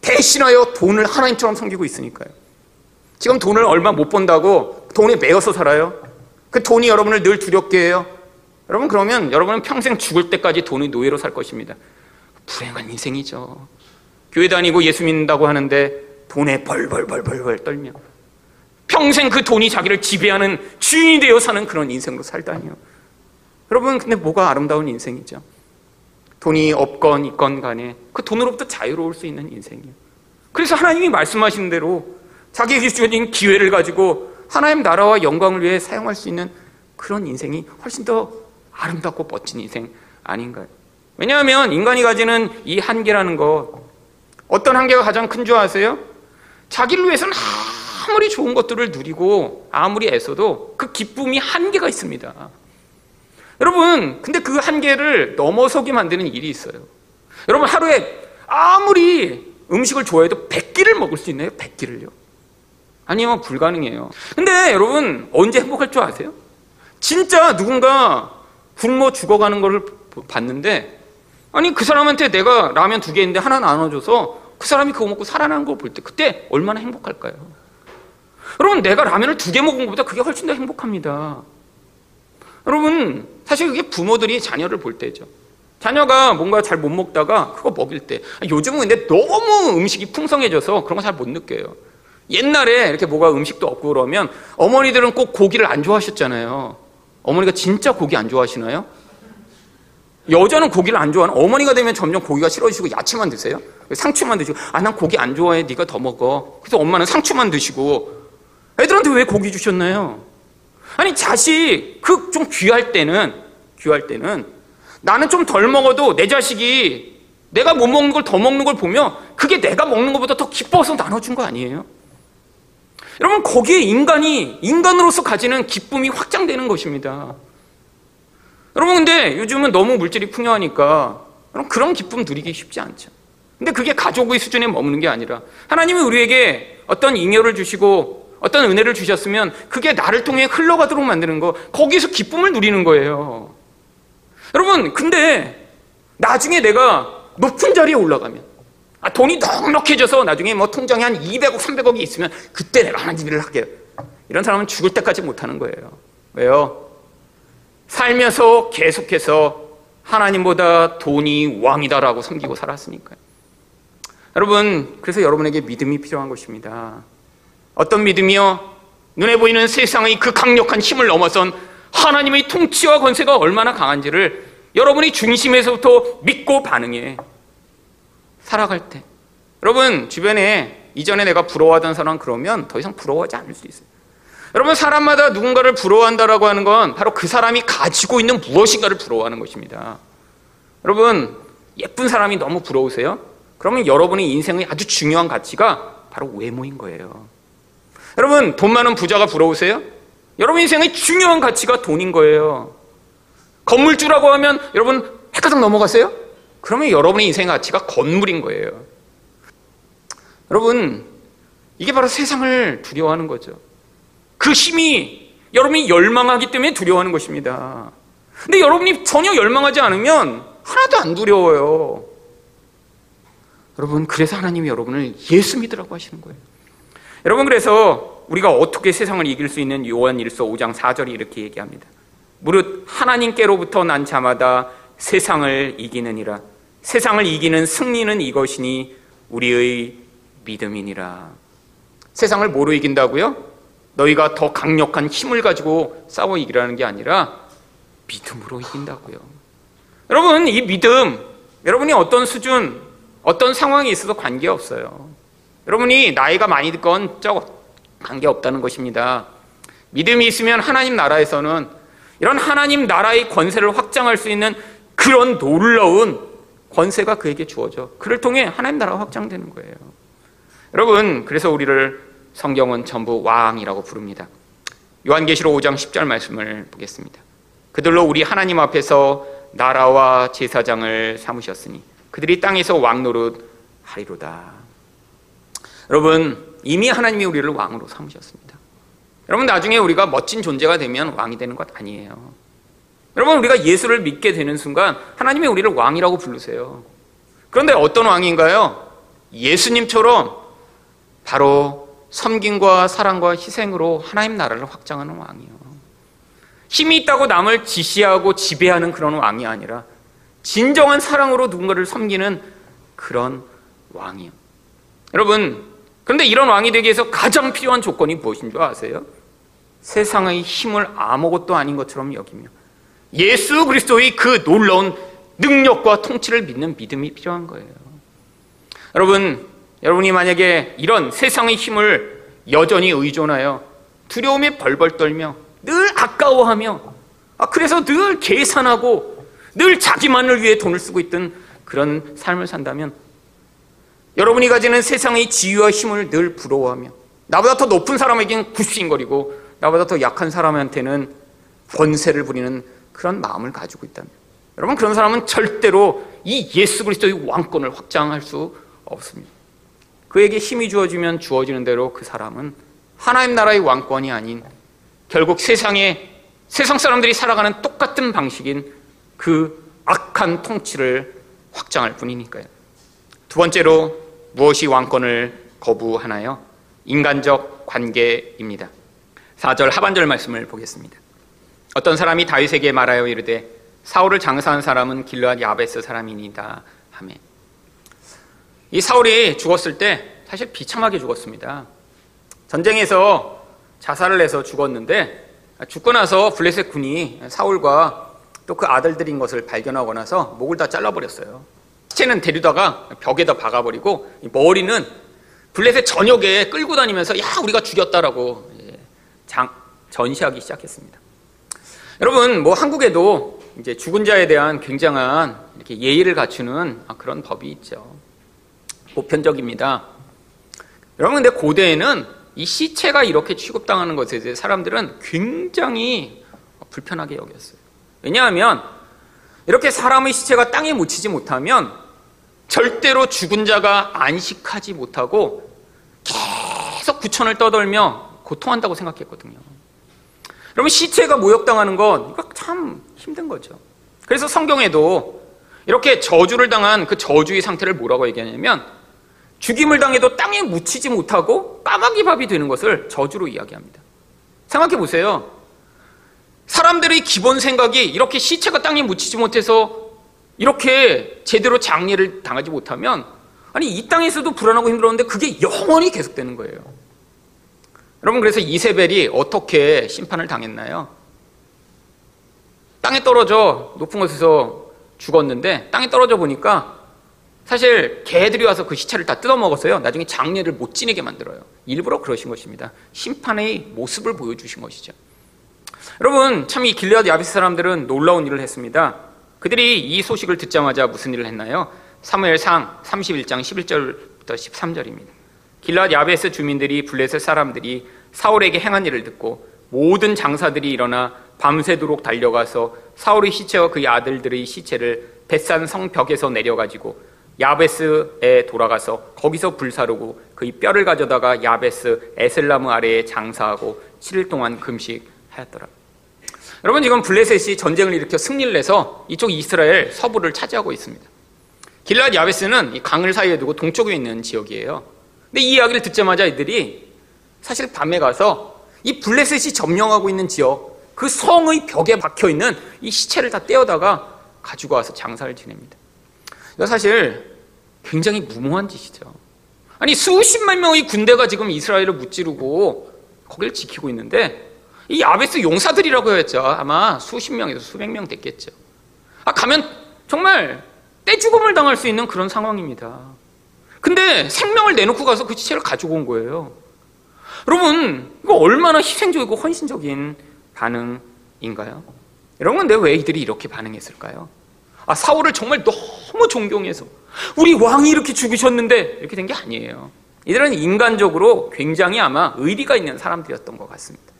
대신하여 돈을 하나님처럼 섬기고 있으니까요. 지금 돈을 얼마 못 번다고 돈에 매여서 살아요. 그 돈이 여러분을 늘 두렵게 해요. 여러분 그러면 여러분은 평생 죽을 때까지 돈의 노예로 살 것입니다. 불행한 인생이죠. 교회 다니고 예수 믿는다고 하는데 돈에 벌벌벌벌벌 떨며 평생 그 돈이 자기를 지배하는 주인이 되어 사는 그런 인생으로 살다니요. 여러분 근데 뭐가 아름다운 인생이죠. 돈이 없건 있건 간에 그 돈으로부터 자유로울 수 있는 인생이에요. 그래서 하나님이 말씀하신 대로 자기에게 주어진 기회를 가지고 하나님 나라와 영광을 위해 사용할 수 있는 그런 인생이 훨씬 더 아름답고 멋진 인생 아닌가요? 왜냐하면 인간이 가지는 이 한계라는 것 어떤 한계가 가장 큰 줄 아세요? 자기를 위해서는 아무리 좋은 것들을 누리고 아무리 애써도 그 기쁨이 한계가 있습니다. 여러분, 근데 그 한계를 넘어서게 만드는 일이 있어요. 여러분, 하루에 아무리 음식을 좋아해도 100끼를 먹을 수 있나요? 100끼를요? 아니요, 불가능해요. 근데 여러분, 언제 행복할 줄 아세요? 진짜 누군가 굶어 죽어가는 것을 봤는데 아니 그 사람한테 내가 라면 두 개 있는데 하나 나눠줘서 그 사람이 그거 먹고 살아나는 걸 볼 때 그때 얼마나 행복할까요? 여러분 내가 라면을 두 개 먹은 것보다 그게 훨씬 더 행복합니다. 여러분 사실 그게 부모들이 자녀를 볼 때죠. 자녀가 뭔가 잘 못 먹다가 그거 먹일 때 요즘은 근데 너무 음식이 풍성해져서 그런 거 잘 못 느껴요. 옛날에 이렇게 뭐가 음식도 없고 그러면 어머니들은 꼭 고기를 안 좋아하셨잖아요. 어머니가 진짜 고기 안 좋아하시나요? 여자는 고기를 안 좋아하는 어머니가 되면 점점 고기가 싫어지시고 야채만 드세요. 상추만 드시고 아 난 고기 안 좋아해 네가 더 먹어. 그래서 엄마는 상추만 드시고 애들한테 왜 고기 주셨나요? 아니 자식 그 좀 귀할 때는 귀할 때는 나는 좀 덜 먹어도 내 자식이 내가 못 먹는 걸 더 먹는 걸 보면 그게 내가 먹는 것보다 더 기뻐서 나눠준 거 아니에요? 여러분 거기에 인간이 인간으로서 가지는 기쁨이 확장되는 것입니다. 여러분 근데 요즘은 너무 물질이 풍요하니까 그럼 그런 기쁨 누리기 쉽지 않죠. 근데 그게 가족의 수준에 머무는 게 아니라 하나님이 우리에게 어떤 잉여를 주시고 어떤 은혜를 주셨으면 그게 나를 통해 흘러가도록 만드는 거 거기서 기쁨을 누리는 거예요. 여러분 근데 나중에 내가 높은 자리에 올라가면 아, 돈이 넉넉해져서 나중에 뭐 통장에 한 200억, 300억이 있으면 그때 내가 하나님 일을 할게요. 이런 사람은 죽을 때까지 못하는 거예요. 왜요? 살면서 계속해서 하나님보다 돈이 왕이다라고 섬기고 살았으니까요. 여러분, 그래서 여러분에게 믿음이 필요한 것입니다. 어떤 믿음이요? 눈에 보이는 세상의 그 강력한 힘을 넘어선 하나님의 통치와 권세가 얼마나 강한지를 여러분이 중심에서부터 믿고 반응해. 살아갈 때. 여러분, 주변에 이전에 내가 부러워하던 사람 그러면 더 이상 부러워하지 않을 수 있어요. 여러분, 사람마다 누군가를 부러워한다라고 하는 건 바로 그 사람이 가지고 있는 무엇인가를 부러워하는 것입니다. 여러분, 예쁜 사람이 너무 부러우세요? 그러면 여러분의 인생의 아주 중요한 가치가 바로 외모인 거예요. 여러분, 돈 많은 부자가 부러우세요? 여러분 인생의 중요한 가치가 돈인 거예요. 건물주라고 하면 여러분 헷가닥 넘어갔어요? 그러면 여러분의 인생의 가치가 건물인 거예요. 여러분, 이게 바로 세상을 두려워하는 거죠. 그 힘이 여러분이 열망하기 때문에 두려워하는 것입니다. 근데 여러분이 전혀 열망하지 않으면 하나도 안 두려워요. 여러분, 그래서 하나님이 여러분을 예수 믿으라고 하시는 거예요. 여러분, 그래서 우리가 어떻게 세상을 이길 수 있는 요한 1서 5장 4절이 이렇게 얘기합니다. 무릇 하나님께로부터 난 자마다 세상을 이기느니라. 세상을 이기는 승리는 이것이니 우리의 믿음이니라. 세상을 뭐로 이긴다고요? 너희가 더 강력한 힘을 가지고 싸워 이기라는 게 아니라 믿음으로 이긴다고요. 여러분, 이 믿음, 여러분이 어떤 수준, 어떤 상황에 있어도 관계없어요. 여러분이 나이가 많이 적어 관계없다는 것입니다. 믿음이 있으면 하나님 나라에서는 이런 하나님 나라의 권세를 확장할 수 있는 그런 놀라운 권세가 그에게 주어져. 그를 통해 하나님 나라가 확장되는 거예요. 여러분, 그래서 우리를 성경은 전부 왕이라고 부릅니다. 요한계시록 5장 10절 말씀을 보겠습니다. 그들로 우리 하나님 앞에서 나라와 제사장을 삼으셨으니 그들이 땅에서 왕노릇 하리로다. 여러분, 이미 하나님이 우리를 왕으로 삼으셨습니다. 여러분, 나중에 우리가 멋진 존재가 되면 왕이 되는 것 아니에요. 여러분, 우리가 예수를 믿게 되는 순간 하나님이 우리를 왕이라고 부르세요. 그런데 어떤 왕인가요? 예수님처럼 바로 섬김과 사랑과 희생으로 하나님 나라를 확장하는 왕이요. 힘이 있다고 남을 지시하고 지배하는 그런 왕이 아니라 진정한 사랑으로 누군가를 섬기는 그런 왕이요. 여러분, 그런데 이런 왕이 되기 위해서 가장 필요한 조건이 무엇인 줄 아세요? 세상의 힘을 아무것도 아닌 것처럼 여기며 예수 그리스도의 그 놀라운 능력과 통치를 믿는 믿음이 필요한 거예요. 여러분, 여러분이 만약에 이런 세상의 힘을 여전히 의존하여 두려움에 벌벌 떨며 늘 아까워하며 아, 그래서 늘 계산하고 늘 자기만을 위해 돈을 쓰고 있던 그런 삶을 산다면 여러분이 가지는 세상의 지위와 힘을 늘 부러워하며 나보다 더 높은 사람에게는 굽신거리고 나보다 더 약한 사람한테는 권세를 부리는 그런 마음을 가지고 있다면 여러분 그런 사람은 절대로 이 예수 그리스도의 왕권을 확장할 수 없습니다. 그에게 힘이 주어지면 주어지는 대로 그 사람은 하나님 나라의 왕권이 아닌 결국 세상에 세상 사람들이 살아가는 똑같은 방식인 그 악한 통치를 확장할 뿐이니까요. 두 번째로 무엇이 왕권을 거부하나요? 인간적 관계입니다. 4절 하반절 말씀을 보겠습니다. 어떤 사람이 다윗에게 말하여 이르되 사울을 장사한 사람은 길르앗 야베스 사람이니다 하매 이 사울이 죽었을 때 사실 비참하게 죽었습니다. 전쟁에서 자살을 해서 죽었는데 죽고 나서 블레셋 군이 사울과 또 그 아들들인 것을 발견하고 나서 목을 다 잘라버렸어요. 시체는 데려다가 벽에다 박아버리고 머리는 블레셋 전역에 끌고 다니면서 야 우리가 죽였다라고 장, 전시하기 시작했습니다. 여러분 뭐 한국에도 이제 죽은 자에 대한 굉장한 이렇게 예의를 갖추는 그런 법이 있죠. 보편적입니다. 여러분 근데 고대에는 이 시체가 이렇게 취급당하는 것에 대해 사람들은 굉장히 불편하게 여겼어요. 왜냐하면 이렇게 사람의 시체가 땅에 묻히지 못하면 절대로 죽은 자가 안식하지 못하고 계속 구천을 떠돌며 고통한다고 생각했거든요. 여러분 시체가 모욕당하는 건 이거 참 힘든 거죠. 그래서 성경에도 이렇게 저주를 당한 그 저주의 상태를 뭐라고 얘기하냐면 죽임을 당해도 땅에 묻히지 못하고 까마귀 밥이 되는 것을 저주로 이야기합니다. 생각해 보세요. 사람들의 기본 생각이 이렇게 시체가 땅에 묻히지 못해서 이렇게 제대로 장례를 당하지 못하면 아니 이 땅에서도 불안하고 힘들었는데 그게 영원히 계속되는 거예요. 여러분 그래서 이세벨이 어떻게 심판을 당했나요? 땅에 떨어져 높은 곳에서 죽었는데 땅에 떨어져 보니까 사실 개들이 와서 그 시체를 다 뜯어먹었어요. 나중에 장례를 못 지내게 만들어요. 일부러 그러신 것입니다. 심판의 모습을 보여주신 것이죠. 여러분 참 이 길르앗 야비스 사람들은 놀라운 일을 했습니다. 그들이 이 소식을 듣자마자 무슨 일을 했나요? 사무엘상 31장 11절부터 13절입니다. 길르앗 야베스 주민들이 블레셋 사람들이 사울에게 행한 일을 듣고 모든 장사들이 일어나 밤새도록 달려가서 사울의 시체와 그의 아들들의 시체를 벳산 성벽에서 내려가지고 야베스에 돌아가서 거기서 불사르고 그의 뼈를 가져다가 야베스 에슬라무 아래에 장사하고 7일 동안 금식하였더라. 여러분 지금 블레셋이 전쟁을 일으켜 승리를 해서 이쪽 이스라엘 서부를 차지하고 있습니다. 길랏 야베스는 강을 사이에 두고 동쪽에 있는 지역이에요. 근데 이 이야기를 듣자마자 이들이 사실 밤에 가서 이 블레셋이 점령하고 있는 지역 그 성의 벽에 박혀 있는 이 시체를 다 떼어다가 가지고 와서 장사를 지냅니다. 사실 굉장히 무모한 짓이죠. 아니 수십만 명의 군대가 지금 이스라엘을 무찌르고 거기를 지키고 있는데 이 아베스 용사들이라고 했죠. 아마 수십 명에서 수백 명 됐겠죠. 아 가면 정말 떼죽음을 당할 수 있는 그런 상황입니다. 근데 생명을 내놓고 가서 그 지체를 가지고 온 거예요. 여러분 이거 얼마나 희생적이고 헌신적인 반응인가요? 여러분 근데 왜 이들이 이렇게 반응했을까요? 아 사울을 정말 너무 존경해서 우리 왕이 이렇게 죽으셨는데 이렇게 된 게 아니에요. 이들은 인간적으로 굉장히 아마 의리가 있는 사람들이었던 것 같습니다.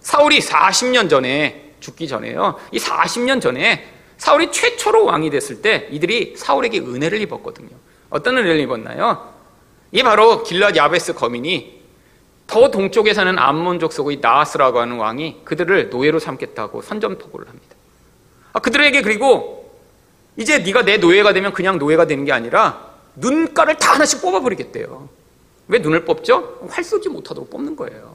사울이 40년 전에 죽기 전에요. 이 40년 전에 사울이 최초로 왕이 됐을 때 이들이 사울에게 은혜를 입었거든요. 어떤 은혜를 입었나요? 이 바로 길랏 야베스 거민이 더 동쪽에 사는 암몬족 속의 나하스라고 하는 왕이 그들을 노예로 삼겠다고 선점토고를 합니다. 아, 그들에게 그리고 이제 네가 내 노예가 되면 그냥 노예가 되는 게 아니라 눈가를 다 하나씩 뽑아버리겠대요. 왜 눈을 뽑죠? 활 쏘지 못하도록 뽑는 거예요.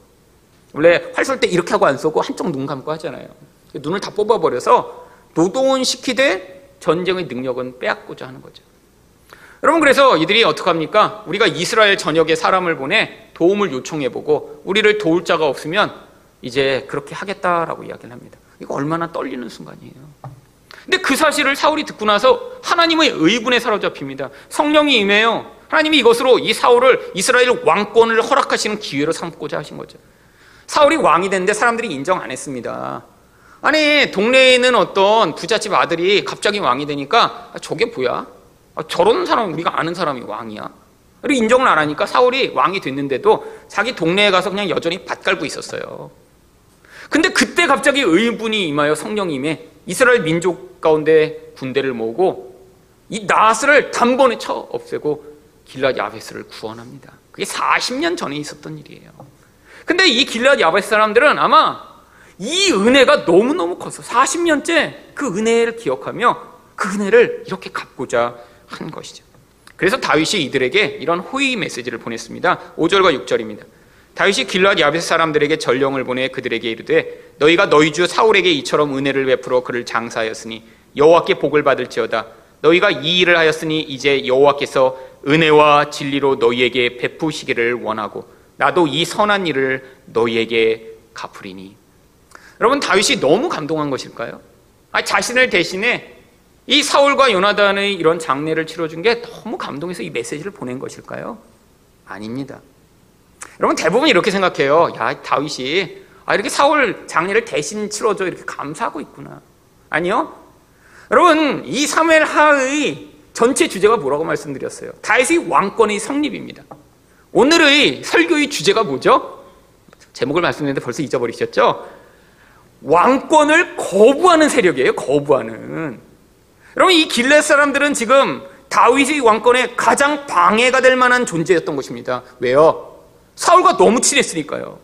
원래 활 쏠 때 이렇게 하고 안 쏘고 한쪽 눈 감고 하잖아요. 눈을 다 뽑아버려서 노동은 시키되 전쟁의 능력은 빼앗고자 하는 거죠. 여러분 그래서 이들이 어떻게 합니까? 우리가 이스라엘 전역에 사람을 보내 도움을 요청해보고 우리를 도울 자가 없으면 이제 그렇게 하겠다라고 이야기를 합니다. 이거 얼마나 떨리는 순간이에요. 근데 그 사실을 사울이 듣고 나서 하나님의 의분에 사로잡힙니다. 성령이 임해요. 하나님이 이것으로 이 사울을 이스라엘 왕권을 허락하시는 기회로 삼고자 하신 거죠. 사울이 왕이 됐는데 사람들이 인정 안 했습니다. 아니 동네에 있는 어떤 부잣집 아들이 갑자기 왕이 되니까 아, 저게 뭐야? 아, 저런 사람 우리가 아는 사람이 왕이야. 그리고 인정을 안 하니까 사울이 왕이 됐는데도 자기 동네에 가서 그냥 여전히 밭 갈고 있었어요. 근데 그때 갑자기 의분이 임하여 성령님에 이스라엘 민족 가운데 군대를 모으고 이 나스를 단번에 쳐 없애고 길랏 야베스를 구원합니다. 그게 40년 전에 있었던 일이에요. 근데 이 길랏 야베스 사람들은 아마 이 은혜가 너무너무 컸어. 40년째 그 은혜를 기억하며 그 은혜를 이렇게 갚고자 한 것이죠. 그래서 다윗이 이들에게 이런 호의 메시지를 보냈습니다. 5절과 6절입니다. 다윗이 길랏 야베스 사람들에게 전령을 보내 그들에게 이르되 너희가 너희 주 사울에게 이처럼 은혜를 베풀어 그를 장사하였으니 여호와께 복을 받을지어다 너희가 이 일을 하였으니 이제 여호와께서 은혜와 진리로 너희에게 베푸시기를 원하고 나도 이 선한 일을 너희에게 갚으리니 여러분 다윗이 너무 감동한 것일까요? 아, 자신을 대신해 이 사울과 요나단의 이런 장례를 치러준 게 너무 감동해서 이 메시지를 보낸 것일까요? 아닙니다. 여러분 대부분 이렇게 생각해요. 야 다윗이 아, 이렇게 사울 장례를 대신 치러줘 이렇게 감사하고 있구나. 아니요. 여러분 이 사무엘 하의 전체 주제가 뭐라고 말씀드렸어요? 다윗의 왕권의 성립입니다. 오늘의 설교의 주제가 뭐죠? 제목을 말씀드렸는데 벌써 잊어버리셨죠? 왕권을 거부하는 세력이에요. 거부하는. 여러분 이 길렛 사람들은 지금 다윗의 왕권에 가장 방해가 될 만한 존재였던 것입니다. 왜요? 사울과 너무 친했으니까요.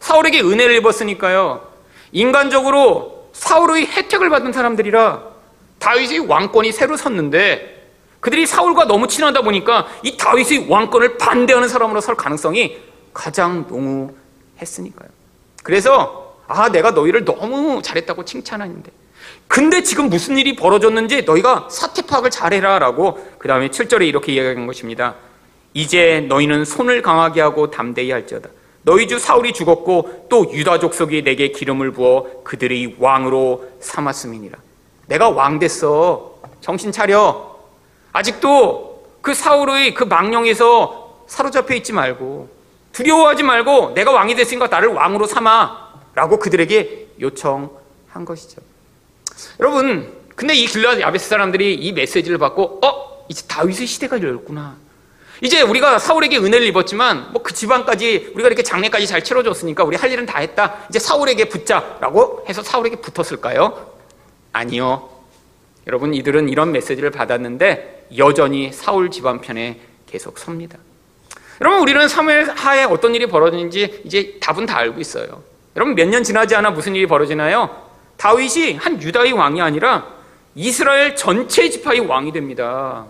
사울에게 은혜를 입었으니까요. 인간적으로 사울의 혜택을 받은 사람들이라 다윗의 왕권이 새로 섰는데 그들이 사울과 너무 친하다 보니까 이 다윗의 왕권을 반대하는 사람으로 설 가능성이 가장 농후했으니까요. 그래서 아 내가 너희를 너무 잘했다고 칭찬하는데 근데 지금 무슨 일이 벌어졌는지 너희가 사태 파악을 잘해라 라고 그 다음에 7절에 이렇게 이야기한 것입니다. 이제 너희는 손을 강하게 하고 담대히 할지어다. 너희 주 사울이 죽었고 또 유다 족속이 내게 기름을 부어 그들의 왕으로 삼았음이니라. 내가 왕 됐어. 정신 차려. 아직도 그 사울의 그 망령에서 사로잡혀 있지 말고 두려워하지 말고 내가 왕이 됐으니까 나를 왕으로 삼아. 라고 그들에게 요청한 것이죠. 여러분, 근데 이 길라 야베스 사람들이 이 메시지를 받고, 어? 이제 다윗의 시대가 열렸구나. 이제 우리가 사울에게 은혜를 입었지만, 뭐그 집안까지, 우리가 이렇게 장례까지 잘 치러줬으니까 우리 할 일은 다 했다. 이제 사울에게 붙자라고 해서 사울에게 붙었을까요? 아니요. 여러분, 이들은 이런 메시지를 받았는데, 여전히 사울 집안 편에 계속 섭니다. 여러분 우리는 사무엘 하에 어떤 일이 벌어지는지 이제 답은 다 알고 있어요. 여러분 몇 년 지나지 않아 무슨 일이 벌어지나요? 다윗이 한 유다의 왕이 아니라 이스라엘 전체 지파의 왕이 됩니다.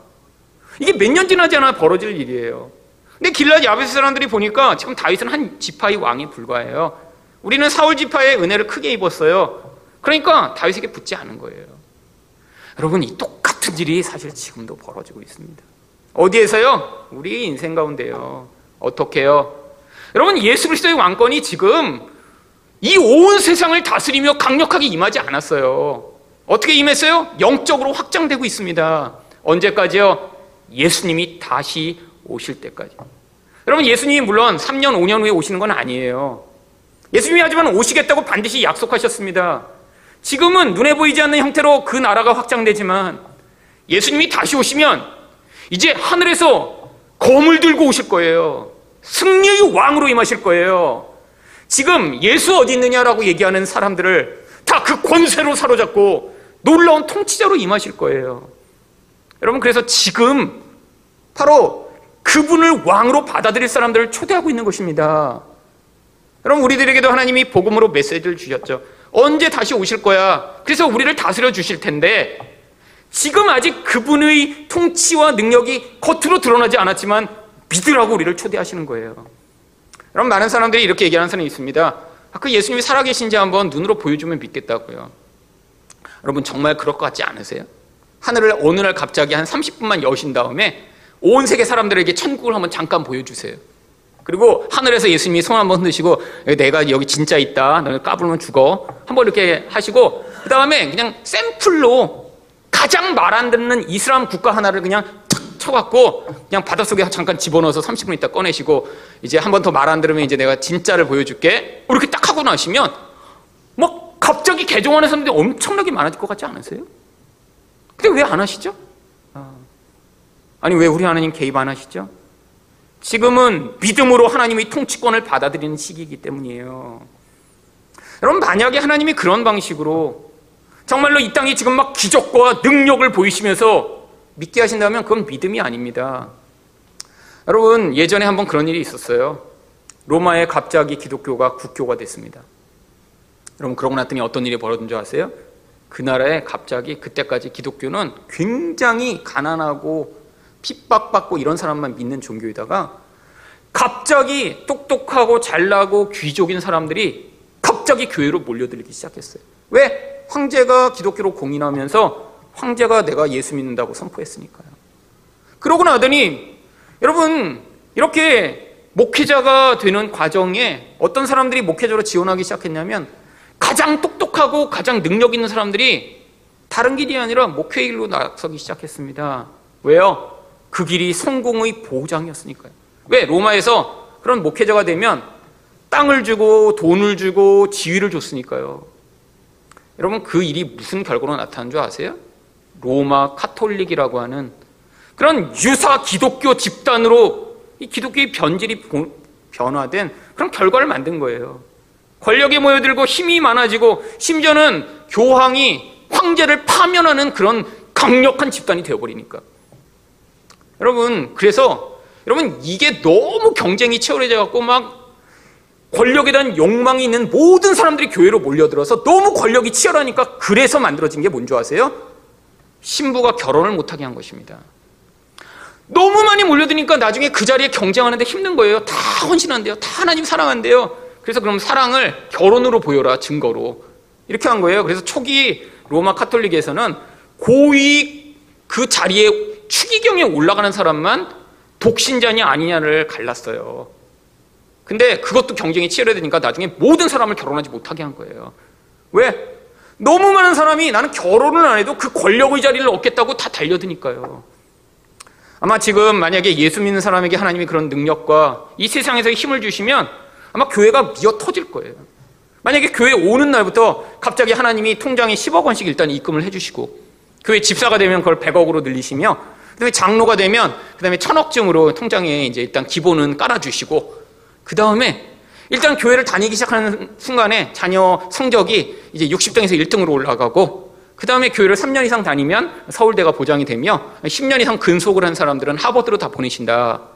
이게 몇 년 지나지 않아 벌어질 일이에요. 근데 길라디 야베스 사람들이 보니까 지금 다윗은 한 지파의 왕에 불과해요. 우리는 사울 지파의 은혜를 크게 입었어요. 그러니까 다윗에게 붙지 않은 거예요. 여러분 이 똑같은 일이 사실 지금도 벌어지고 있습니다. 어디에서요? 우리 인생 가운데요. 어떻게요? 여러분 예수 그리스도의 왕권이 지금 이 온 세상을 다스리며 강력하게 임하지 않았어요. 어떻게 임했어요? 영적으로 확장되고 있습니다. 언제까지요? 예수님이 다시 오실 때까지. 여러분 예수님이 물론 3년, 5년 후에 오시는 건 아니에요. 예수님이 하지만 오시겠다고 반드시 약속하셨습니다. 지금은 눈에 보이지 않는 형태로 그 나라가 확장되지만 예수님이 다시 오시면 이제 하늘에서 검을 들고 오실 거예요. 승리의 왕으로 임하실 거예요. 지금 예수 어디 있느냐라고 얘기하는 사람들을 다 그 권세로 사로잡고 놀라운 통치자로 임하실 거예요. 여러분 그래서 지금 바로 그분을 왕으로 받아들일 사람들을 초대하고 있는 것입니다. 여러분 우리들에게도 하나님이 복음으로 메시지를 주셨죠. 언제 다시 오실 거야? 그래서 우리를 다스려 주실 텐데 지금 아직 그분의 통치와 능력이 겉으로 드러나지 않았지만 믿으라고 우리를 초대하시는 거예요. 여러분 많은 사람들이 이렇게 얘기하는 사람이 있습니다. 아, 그 예수님이 살아계신지 한번 눈으로 보여주면 믿겠다고요. 여러분 정말 그럴 것 같지 않으세요? 하늘을 어느 날 갑자기 한 30분만 여신 다음에 온 세계 사람들에게 천국을 한번 잠깐 보여주세요. 그리고 하늘에서 예수님이 손 한번 흔드시고 내가 여기 진짜 있다. 너네 까불면 죽어. 한번 이렇게 하시고 그 다음에 그냥 샘플로 가장 말 안 듣는 이슬람 국가 하나를 그냥 탁 쳐갖고 그냥 바닷속에 잠깐 집어넣어서 30분 있다 꺼내시고 이제 한 번 더 말 안 들으면 이제 내가 진짜를 보여줄게. 이렇게 딱 하고 나시면 막 갑자기 개종하는 사람들이 엄청나게 많아질 것 같지 않으세요? 근데 왜 안 하시죠? 아. 아니 왜 우리 하나님 개입 안 하시죠? 지금은 믿음으로 하나님의 통치권을 받아들이는 시기이기 때문이에요. 여러분, 만약에 하나님이 그런 방식으로 정말로 이 땅이 지금 막 기적과 능력을 보이시면서 믿게 하신다면 그건 믿음이 아닙니다. 여러분, 예전에 한번 그런 일이 있었어요. 로마에 갑자기 기독교가 국교가 됐습니다. 여러분, 그러고 났더니 어떤 일이 벌어진 줄 아세요? 그 나라에 갑자기 그때까지 기독교는 굉장히 가난하고 핍박받고 이런 사람만 믿는 종교에다가 갑자기 똑똑하고 잘나고 귀족인 사람들이 갑자기 교회로 몰려들기 시작했어요. 왜? 황제가 기독교로 공인하면서 황제가 내가 예수 믿는다고 선포했으니까요. 그러고 나더니 여러분 이렇게 목회자가 되는 과정에 어떤 사람들이 목회자로 지원하기 시작했냐면 가장 똑똑하고 가장 능력 있는 사람들이 다른 길이 아니라 목회 일로 나서기 시작했습니다. 왜요? 그 길이 성공의 보장이었으니까요. 왜? 로마에서 그런 목회자가 되면 땅을 주고 돈을 주고 지위를 줬으니까요. 여러분 그 일이 무슨 결과로 나타난 줄 아세요? 로마 카톨릭이라고 하는 그런 유사 기독교 집단으로 이 기독교의 변질이 변화된 그런 결과를 만든 거예요. 권력에 모여들고 힘이 많아지고 심지어는 교황이 황제를 파면하는 그런 강력한 집단이 되어버리니까. 여러분, 그래서 여러분 이게 너무 경쟁이 치열해져 갖고 막 권력에 대한 욕망이 있는 모든 사람들이 교회로 몰려들어서 너무 권력이 치열하니까 그래서 만들어진 게 뭔지 아세요? 신부가 결혼을 못하게 한 것입니다. 너무 많이 몰려드니까 나중에 그 자리에 경쟁하는데 힘든 거예요. 다 헌신한대요. 다 하나님 사랑한대요. 그래서 그럼 사랑을 결혼으로 보여라, 증거로. 이렇게 한 거예요. 그래서 초기 로마 카톨릭에서는 고위 그 자리에 추기경에 올라가는 사람만 독신자냐 아니냐를 갈랐어요. 근데 그것도 경쟁이 치열해지니까 나중에 모든 사람을 결혼하지 못하게 한 거예요. 왜? 너무 많은 사람이 나는 결혼을 안 해도 그 권력의 자리를 얻겠다고 다 달려드니까요. 아마 지금 만약에 예수 믿는 사람에게 하나님이 그런 능력과 이 세상에서 힘을 주시면 아마 교회가 미어 터질 거예요. 만약에 교회 오는 날부터 갑자기 하나님이 통장에 10억 원씩 일단 입금을 해주시고 교회 집사가 되면 그걸 100억으로 늘리시며 그다음에 장로가 되면 그다음에 천억쯤으로 통장에 이제 일단 기본은 깔아주시고 그 다음에 일단 교회를 다니기 시작하는 순간에 자녀 성적이 이제 60등에서 1등으로 올라가고 그 다음에 교회를 3년 이상 다니면 서울대가 보장이 되며 10년 이상 근속을 한 사람들은 하버드로 다 보내신다.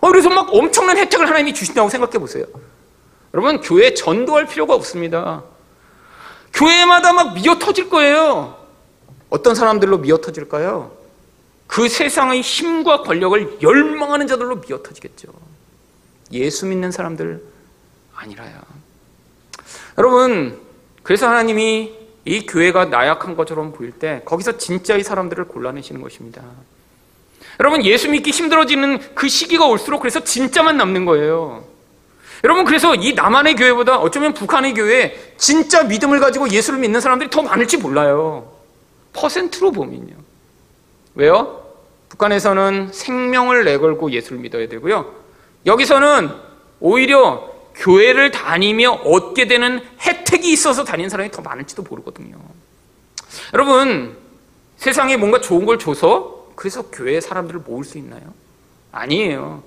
어, 그래서 막 엄청난 혜택을 하나님이 주신다고 생각해 보세요. 여러분, 교회 전도할 필요가 없습니다. 교회마다 막 미어 터질 거예요. 어떤 사람들로 미어 터질까요? 그 세상의 힘과 권력을 열망하는 자들로 미어 터지겠죠. 예수 믿는 사람들 아니라요. 여러분, 그래서 하나님이 이 교회가 나약한 것처럼 보일 때 거기서 진짜의 사람들을 골라내시는 것입니다. 여러분, 예수 믿기 힘들어지는 그 시기가 올수록 그래서 진짜만 남는 거예요. 여러분, 그래서 이 남한의 교회보다 어쩌면 북한의 교회에 진짜 믿음을 가지고 예수를 믿는 사람들이 더 많을지 몰라요. 퍼센트로 보면요. 왜요? 북한에서는 생명을 내걸고 예수를 믿어야 되고요. 여기서는 오히려 교회를 다니며 얻게 되는 혜택이 있어서 다니는 사람이 더 많을지도 모르거든요. 여러분, 세상에 뭔가 좋은 걸 줘서 그래서 교회 사람들을 모을 수 있나요? 아니에요.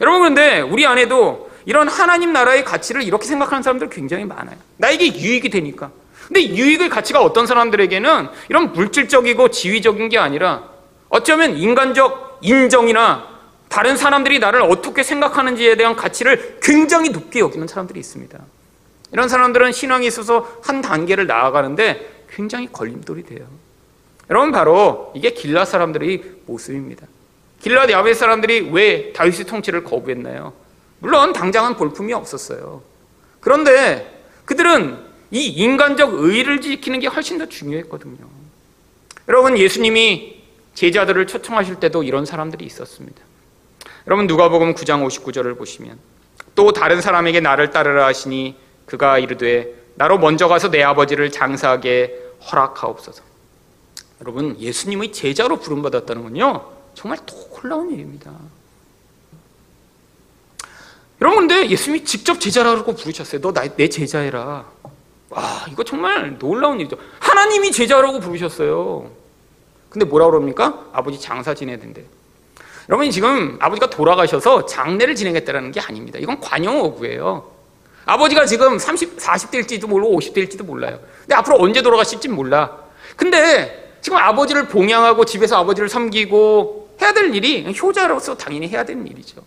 여러분, 그런데 우리 안에도 이런 하나님 나라의 가치를 이렇게 생각하는 사람들 굉장히 많아요. 나에게 유익이 되니까. 근데 유익의 가치가 어떤 사람들에게는 이런 물질적이고 지위적인 게 아니라 어쩌면 인간적 인정이나 다른 사람들이 나를 어떻게 생각하는지에 대한 가치를 굉장히 높게 여기는 사람들이 있습니다. 이런 사람들은 신앙에 있어서 한 단계를 나아가는데 굉장히 걸림돌이 돼요. 여러분 바로 이게 길라 사람들의 모습입니다. 길라 야베 사람들이 왜 다윗의 통치를 거부했나요? 물론 당장은 볼품이 없었어요. 그런데 그들은 이 인간적 의를 지키는 게 훨씬 더 중요했거든요. 여러분 예수님이 제자들을 초청하실 때도 이런 사람들이 있었습니다. 여러분 누가복음 9장 59절을 보시면 또 다른 사람에게 나를 따르라 하시니 그가 이르되 나로 먼저 가서 내 아버지를 장사하게 허락하옵소서. 여러분 예수님의 제자로 부름받았다는 건요 정말 놀라운 일입니다. 여러분 근데 예수님이 직접 제자라고 부르셨어요. 너 내 제자해라. 와 이거 정말 놀라운 일이죠. 하나님이 제자라고 부르셨어요. 근데 뭐라 그럽니까? 아버지 장사 지내야 된대. 여러분 지금 아버지가 돌아가셔서 장례를 진행했다는 게 아닙니다. 이건 관용어구예요. 아버지가 지금 30, 40대일지도 모르고 50대일지도 몰라요. 근데 앞으로 언제 돌아가실지 몰라. 근데 지금 아버지를 봉양하고 집에서 아버지를 섬기고 해야 될 일이 효자로서 당연히 해야 되는 일이죠.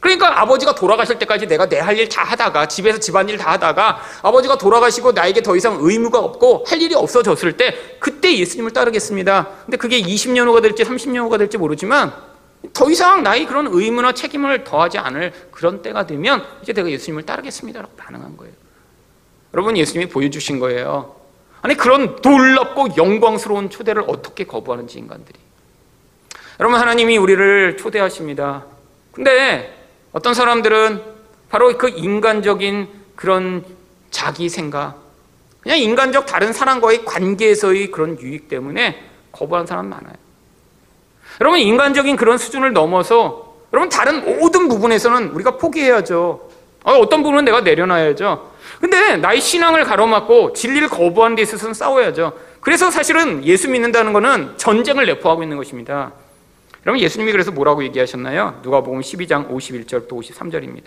그러니까 아버지가 돌아가실 때까지 내가 내 할 일 다 하다가 집에서 집안일 다 하다가 아버지가 돌아가시고 나에게 더 이상 의무가 없고 할 일이 없어졌을 때 그때 예수님을 따르겠습니다. 근데 그게 20년 후가 될지 30년 후가 될지 모르지만 더 이상 나의 그런 의무나 책임을 더하지 않을 그런 때가 되면 이제 내가 예수님을 따르겠습니다라고 반응한 거예요. 여러분 예수님이 보여주신 거예요. 아니 그런 놀랍고 영광스러운 초대를 어떻게 거부하는지 인간들이. 여러분 하나님이 우리를 초대하십니다. 근데 어떤 사람들은 바로 그 인간적인 그런 자기 생각, 그냥 인간적 다른 사람과의 관계에서의 그런 유익 때문에 거부하는 사람 많아요. 여러분 인간적인 그런 수준을 넘어서 여러분 다른 모든 부분에서는 우리가 포기해야죠. 어, 어떤 부분은 내가 내려놔야죠. 근데 나의 신앙을 가로막고 진리를 거부하는 데 있어서는 싸워야죠. 그래서 사실은 예수 믿는다는 것은 전쟁을 내포하고 있는 것입니다. 여러분 예수님이 그래서 뭐라고 얘기하셨나요? 누가복음 12장 51절부터 53절입니다.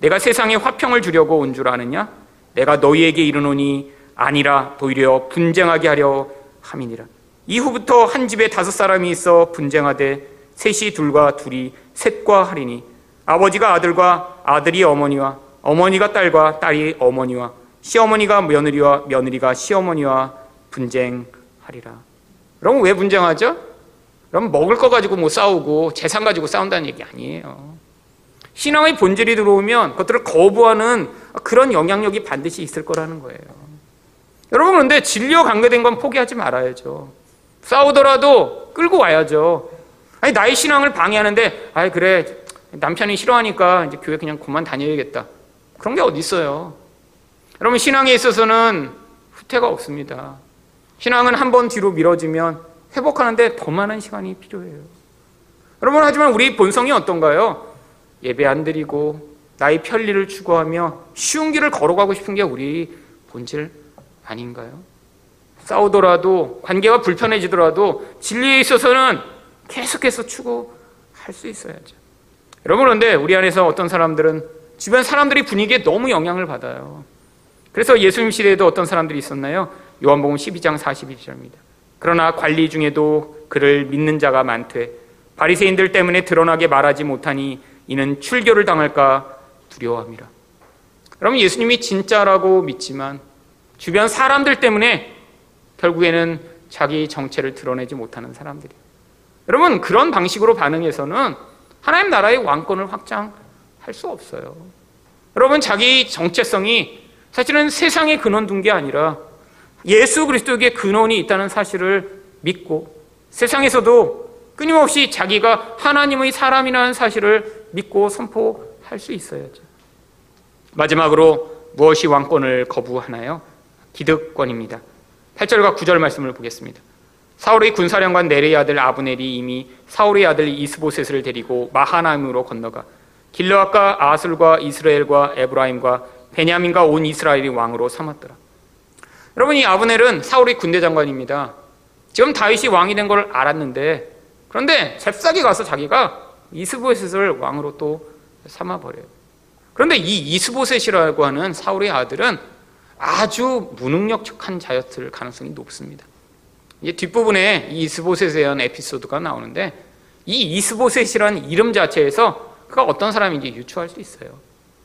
내가 세상에 화평을 주려고 온 줄 아느냐? 내가 너희에게 이르노니 아니라 도리어 분쟁하게 하려 함이니라. 이후부터 한 집에 다섯 사람이 있어 분쟁하되 셋이 둘과 둘이 셋과 하리니 아버지가 아들과 아들이 어머니와 어머니가 딸과 딸이 어머니와 시어머니가 며느리와 며느리가 시어머니와 분쟁하리라. 그럼 왜 분쟁하죠? 그럼 먹을 거 가지고 뭐 싸우고 재산 가지고 싸운다는 얘기 아니에요. 신앙의 본질이 들어오면 그것들을 거부하는 그런 영향력이 반드시 있을 거라는 거예요. 여러분 그런데 진리와 관계된 건 포기하지 말아야죠. 싸우더라도 끌고 와야죠. 아니 나의 신앙을 방해하는데 아 그래 남편이 싫어하니까 이제 교회 그냥 그만 다녀야겠다. 그런 게 어디 있어요? 여러분 신앙에 있어서는 후퇴가 없습니다. 신앙은 한 번 뒤로 미뤄지면 회복하는데 더 많은 시간이 필요해요. 여러분 하지만 우리 본성이 어떤가요? 예배 안 드리고 나의 편리를 추구하며 쉬운 길을 걸어가고 싶은 게 우리 본질 아닌가요? 싸우더라도 관계가 불편해지더라도 진리에 있어서는 계속해서 추구할 수 있어야죠. 여러분 그런데 우리 안에서 어떤 사람들은 주변 사람들이 분위기에 너무 영향을 받아요. 그래서 예수님 시대에도 어떤 사람들이 있었나요? 요한복음 12장 42절입니다. 그러나 관리 중에도 그를 믿는 자가 많되 바리새인들 때문에 드러나게 말하지 못하니 이는 출교를 당할까 두려워함이라. 여러분 예수님이 진짜라고 믿지만 주변 사람들 때문에 결국에는 자기 정체를 드러내지 못하는 사람들이. 여러분 그런 방식으로 반응해서는 하나님 나라의 왕권을 확장 할 수 없어요. 여러분 자기 정체성이 사실은 세상에 근원 둔 게 아니라 예수 그리스도에게 근원이 있다는 사실을 믿고 세상에서도 끊임없이 자기가 하나님의 사람이라는 사실을 믿고 선포할 수 있어야죠. 마지막으로 무엇이 왕권을 거부하나요? 기득권입니다. 8절과 9절 말씀을 보겠습니다. 사울의 군사령관 네레의 아들 아브넬이 이미 사울의 아들 이스보셋을 데리고 마하나임으로 건너가 길르앗과 아술과 이스라엘과 에브라임과 베냐민과 온 이스라엘이 왕으로 삼았더라. 여러분 이 아브넬은 사울의 군대 장관입니다. 지금 다윗이 왕이 된 걸 알았는데 그런데 잽싸게 가서 자기가 이스보셋을 왕으로 또 삼아 버려요. 그런데 이 이스보셋이라고 하는 사울의 아들은 아주 무능력한 자였을 가능성이 높습니다. 이제 뒷부분에 이 이스보셋에 대한 에피소드가 나오는데 이 이스보셋이라는 이름 자체에서 그가 어떤 사람인지 유추할 수 있어요.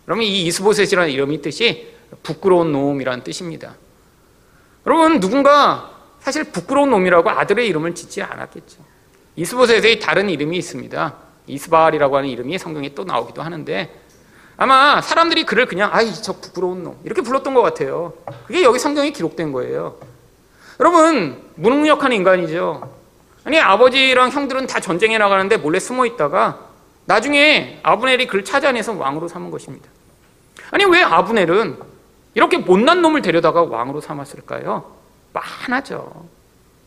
그러면 이 이스보셋이라는 이름의 뜻이 부끄러운 놈이라는 뜻입니다. 여러분 누군가 사실 부끄러운 놈이라고 아들의 이름을 짓지 않았겠죠. 이스보셋의 다른 이름이 있습니다. 이스바알이라고 하는 이름이 성경에 또 나오기도 하는데 아마 사람들이 그를 그냥 아이 저 부끄러운 놈 이렇게 불렀던 것 같아요. 그게 여기 성경에 기록된 거예요. 여러분 무능력한 인간이죠. 아니 아버지랑 형들은 다 전쟁에 나가는데 몰래 숨어 있다가 나중에 아브넬이 그를 찾아내서 왕으로 삼은 것입니다. 아니 왜 아브넬은 이렇게 못난 놈을 데려다가 왕으로 삼았을까요? 빤하죠.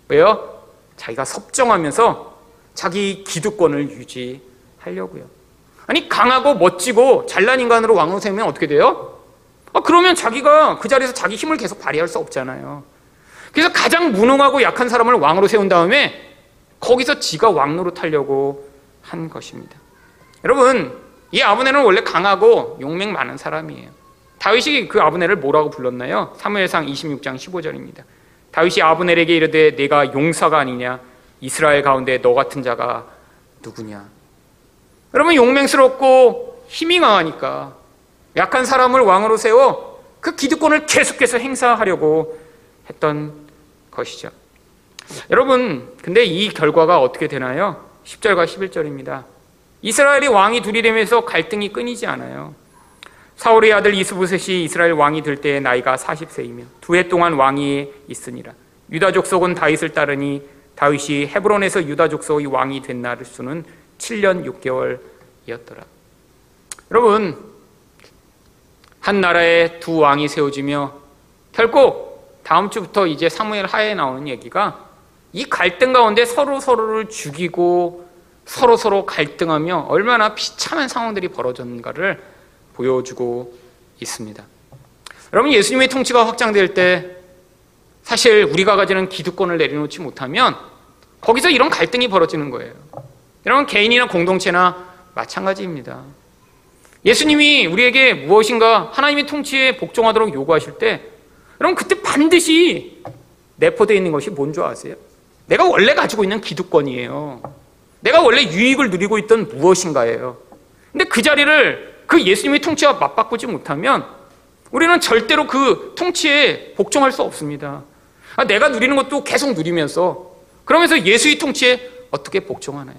왜요? 자기가 섭정하면서 자기 기득권을 유지하려고요. 아니 강하고 멋지고 잘난 인간으로 왕으로 세우면 어떻게 돼요? 아, 그러면 자기가 그 자리에서 자기 힘을 계속 발휘할 수 없잖아요. 그래서 가장 무능하고 약한 사람을 왕으로 세운 다음에 거기서 지가 왕으로 타려고 한 것입니다. 여러분, 이 아브넬은 원래 강하고 용맹 많은 사람이에요. 다윗이 그 아브넬을 뭐라고 불렀나요? 사무엘상 26장 15절입니다. 다윗이 아브넬에게 이르되 내가 용사가 아니냐 이스라엘 가운데 너 같은 자가 누구냐? 여러분 용맹스럽고 힘이 강하니까 약한 사람을 왕으로 세워 그 기득권을 계속해서 행사하려고 했던 것이죠. 여러분, 근데 이 결과가 어떻게 되나요? 10절과 11절입니다. 이스라엘이 왕이 둘이 되면서 갈등이 끊이지 않아요. 사울의 아들 이스부셋이 이스라엘 왕이 될 때의 나이가 40세이며 두 해 동안 왕이 있으니라. 유다 족속은 다윗을 따르니 다윗이 헤브론에서 유다 족속의 왕이 된 날 수는 7년 6개월이었더라. 여러분, 한 나라에 두 왕이 세워지며 결국 다음 주부터 이제 사무엘 하에 나오는 얘기가 이 갈등 가운데 서로 서로를 죽이고 서로 서로 갈등하며 얼마나 비참한 상황들이 벌어졌는가를 보여주고 있습니다. 여러분 예수님의 통치가 확장될 때 사실 우리가 가지는 기득권을 내려놓지 못하면 거기서 이런 갈등이 벌어지는 거예요. 여러분 개인이나 공동체나 마찬가지입니다. 예수님이 우리에게 무엇인가 하나님의 통치에 복종하도록 요구하실 때 여러분 그때 반드시 내포되어 있는 것이 뭔 줄 아세요? 내가 원래 가지고 있는 기득권이에요. 내가 원래 유익을 누리고 있던 무엇인가예요. 근데 그 자리를 그 예수님의 통치와 맞바꾸지 못하면 우리는 절대로 그 통치에 복종할 수 없습니다. 아, 내가 누리는 것도 계속 누리면서 그러면서 예수의 통치에 어떻게 복종하나요?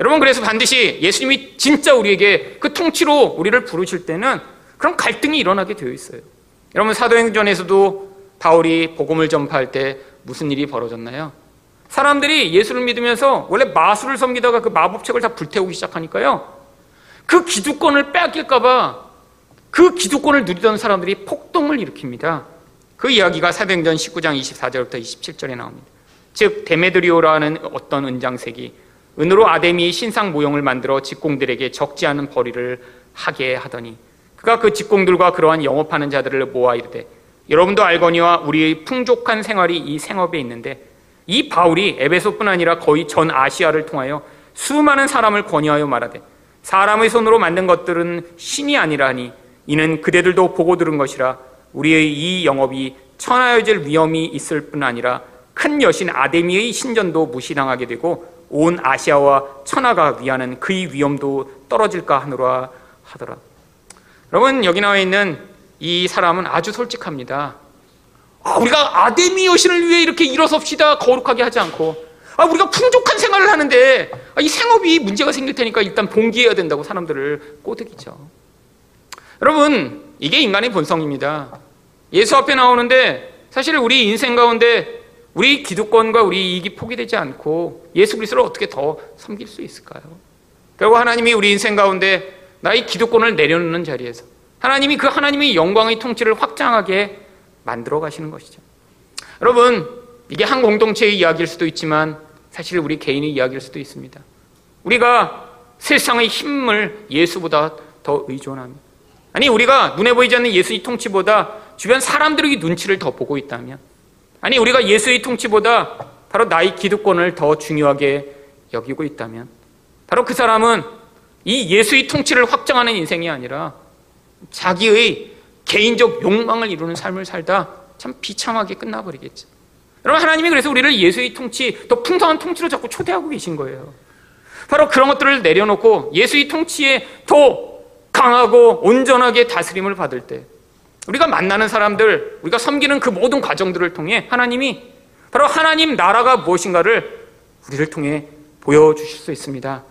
여러분 그래서 반드시 예수님이 진짜 우리에게 그 통치로 우리를 부르실 때는 그런 갈등이 일어나게 되어 있어요. 여러분 사도행전에서도 바울이 복음을 전파할 때 무슨 일이 벌어졌나요? 사람들이 예수를 믿으면서 원래 마술을 섬기다가 그 마법책을 다 불태우기 시작하니까요. 그 기득권을 빼앗길까봐 그 기득권을 누리던 사람들이 폭동을 일으킵니다. 그 이야기가 사도행전 19장 24절부터 27절에 나옵니다. 즉 데메드리오라는 어떤 은장색이 은으로 아데미 신상 모형을 만들어 직공들에게 적지 않은 벌이를 하게 하더니 그가 그 직공들과 그러한 영업하는 자들을 모아 이르되 여러분도 알거니와 우리의 풍족한 생활이 이 생업에 있는데 이 바울이 에베소뿐 아니라 거의 전 아시아를 통하여 수많은 사람을 권유하여 말하되 사람의 손으로 만든 것들은 신이 아니라 하니 이는 그대들도 보고 들은 것이라 우리의 이 영업이 천하여질 위험이 있을 뿐 아니라 큰 여신 아데미의 신전도 무시당하게 되고 온 아시아와 천하가 위하는 그의 위험도 떨어질까 하노라 하더라. 여러분 여기 나와 있는 이 사람은 아주 솔직합니다. 아, 우리가 아데미 여신을 위해 이렇게 일어섭시다 거룩하게 하지 않고 아, 우리가 풍족한 생활을 하는데 아, 이 생업이 문제가 생길 테니까 일단 봉기해야 된다고 사람들을 꼬드기죠. 여러분 이게 인간의 본성입니다. 예수 앞에 나오는데 사실 우리 인생 가운데 우리 기득권과 우리 이익이 포기되지 않고 예수 그리스도를 어떻게 더 섬길 수 있을까요? 결국 하나님이 우리 인생 가운데 나의 기득권을 내려놓는 자리에서 하나님이 그 하나님의 영광의 통치를 확장하게 만들어 가시는 것이죠. 여러분, 이게 한 공동체의 이야기일 수도 있지만 사실 우리 개인의 이야기일 수도 있습니다. 우리가 세상의 힘을 예수보다 더 의존합니다. 아니, 우리가 눈에 보이지 않는 예수의 통치보다 주변 사람들의 눈치를 더 보고 있다면 아니, 우리가 예수의 통치보다 바로 나의 기득권을 더 중요하게 여기고 있다면 바로 그 사람은 이 예수의 통치를 확장하는 인생이 아니라 자기의 개인적 욕망을 이루는 삶을 살다 참 비참하게 끝나버리겠죠. 여러분, 하나님이 그래서 우리를 예수의 통치, 더 풍성한 통치로 자꾸 초대하고 계신 거예요. 바로 그런 것들을 내려놓고 예수의 통치에 더 강하고 온전하게 다스림을 받을 때 우리가 만나는 사람들, 우리가 섬기는 그 모든 과정들을 통해 하나님이 바로 하나님 나라가 무엇인가를 우리를 통해 보여주실 수 있습니다.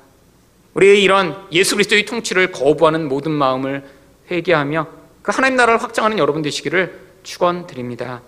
우리의 이런 예수 그리스도의 통치를 거부하는 모든 마음을 회개하며 그 하나님 나라를 확장하는 여러분 되시기를 축원드립니다.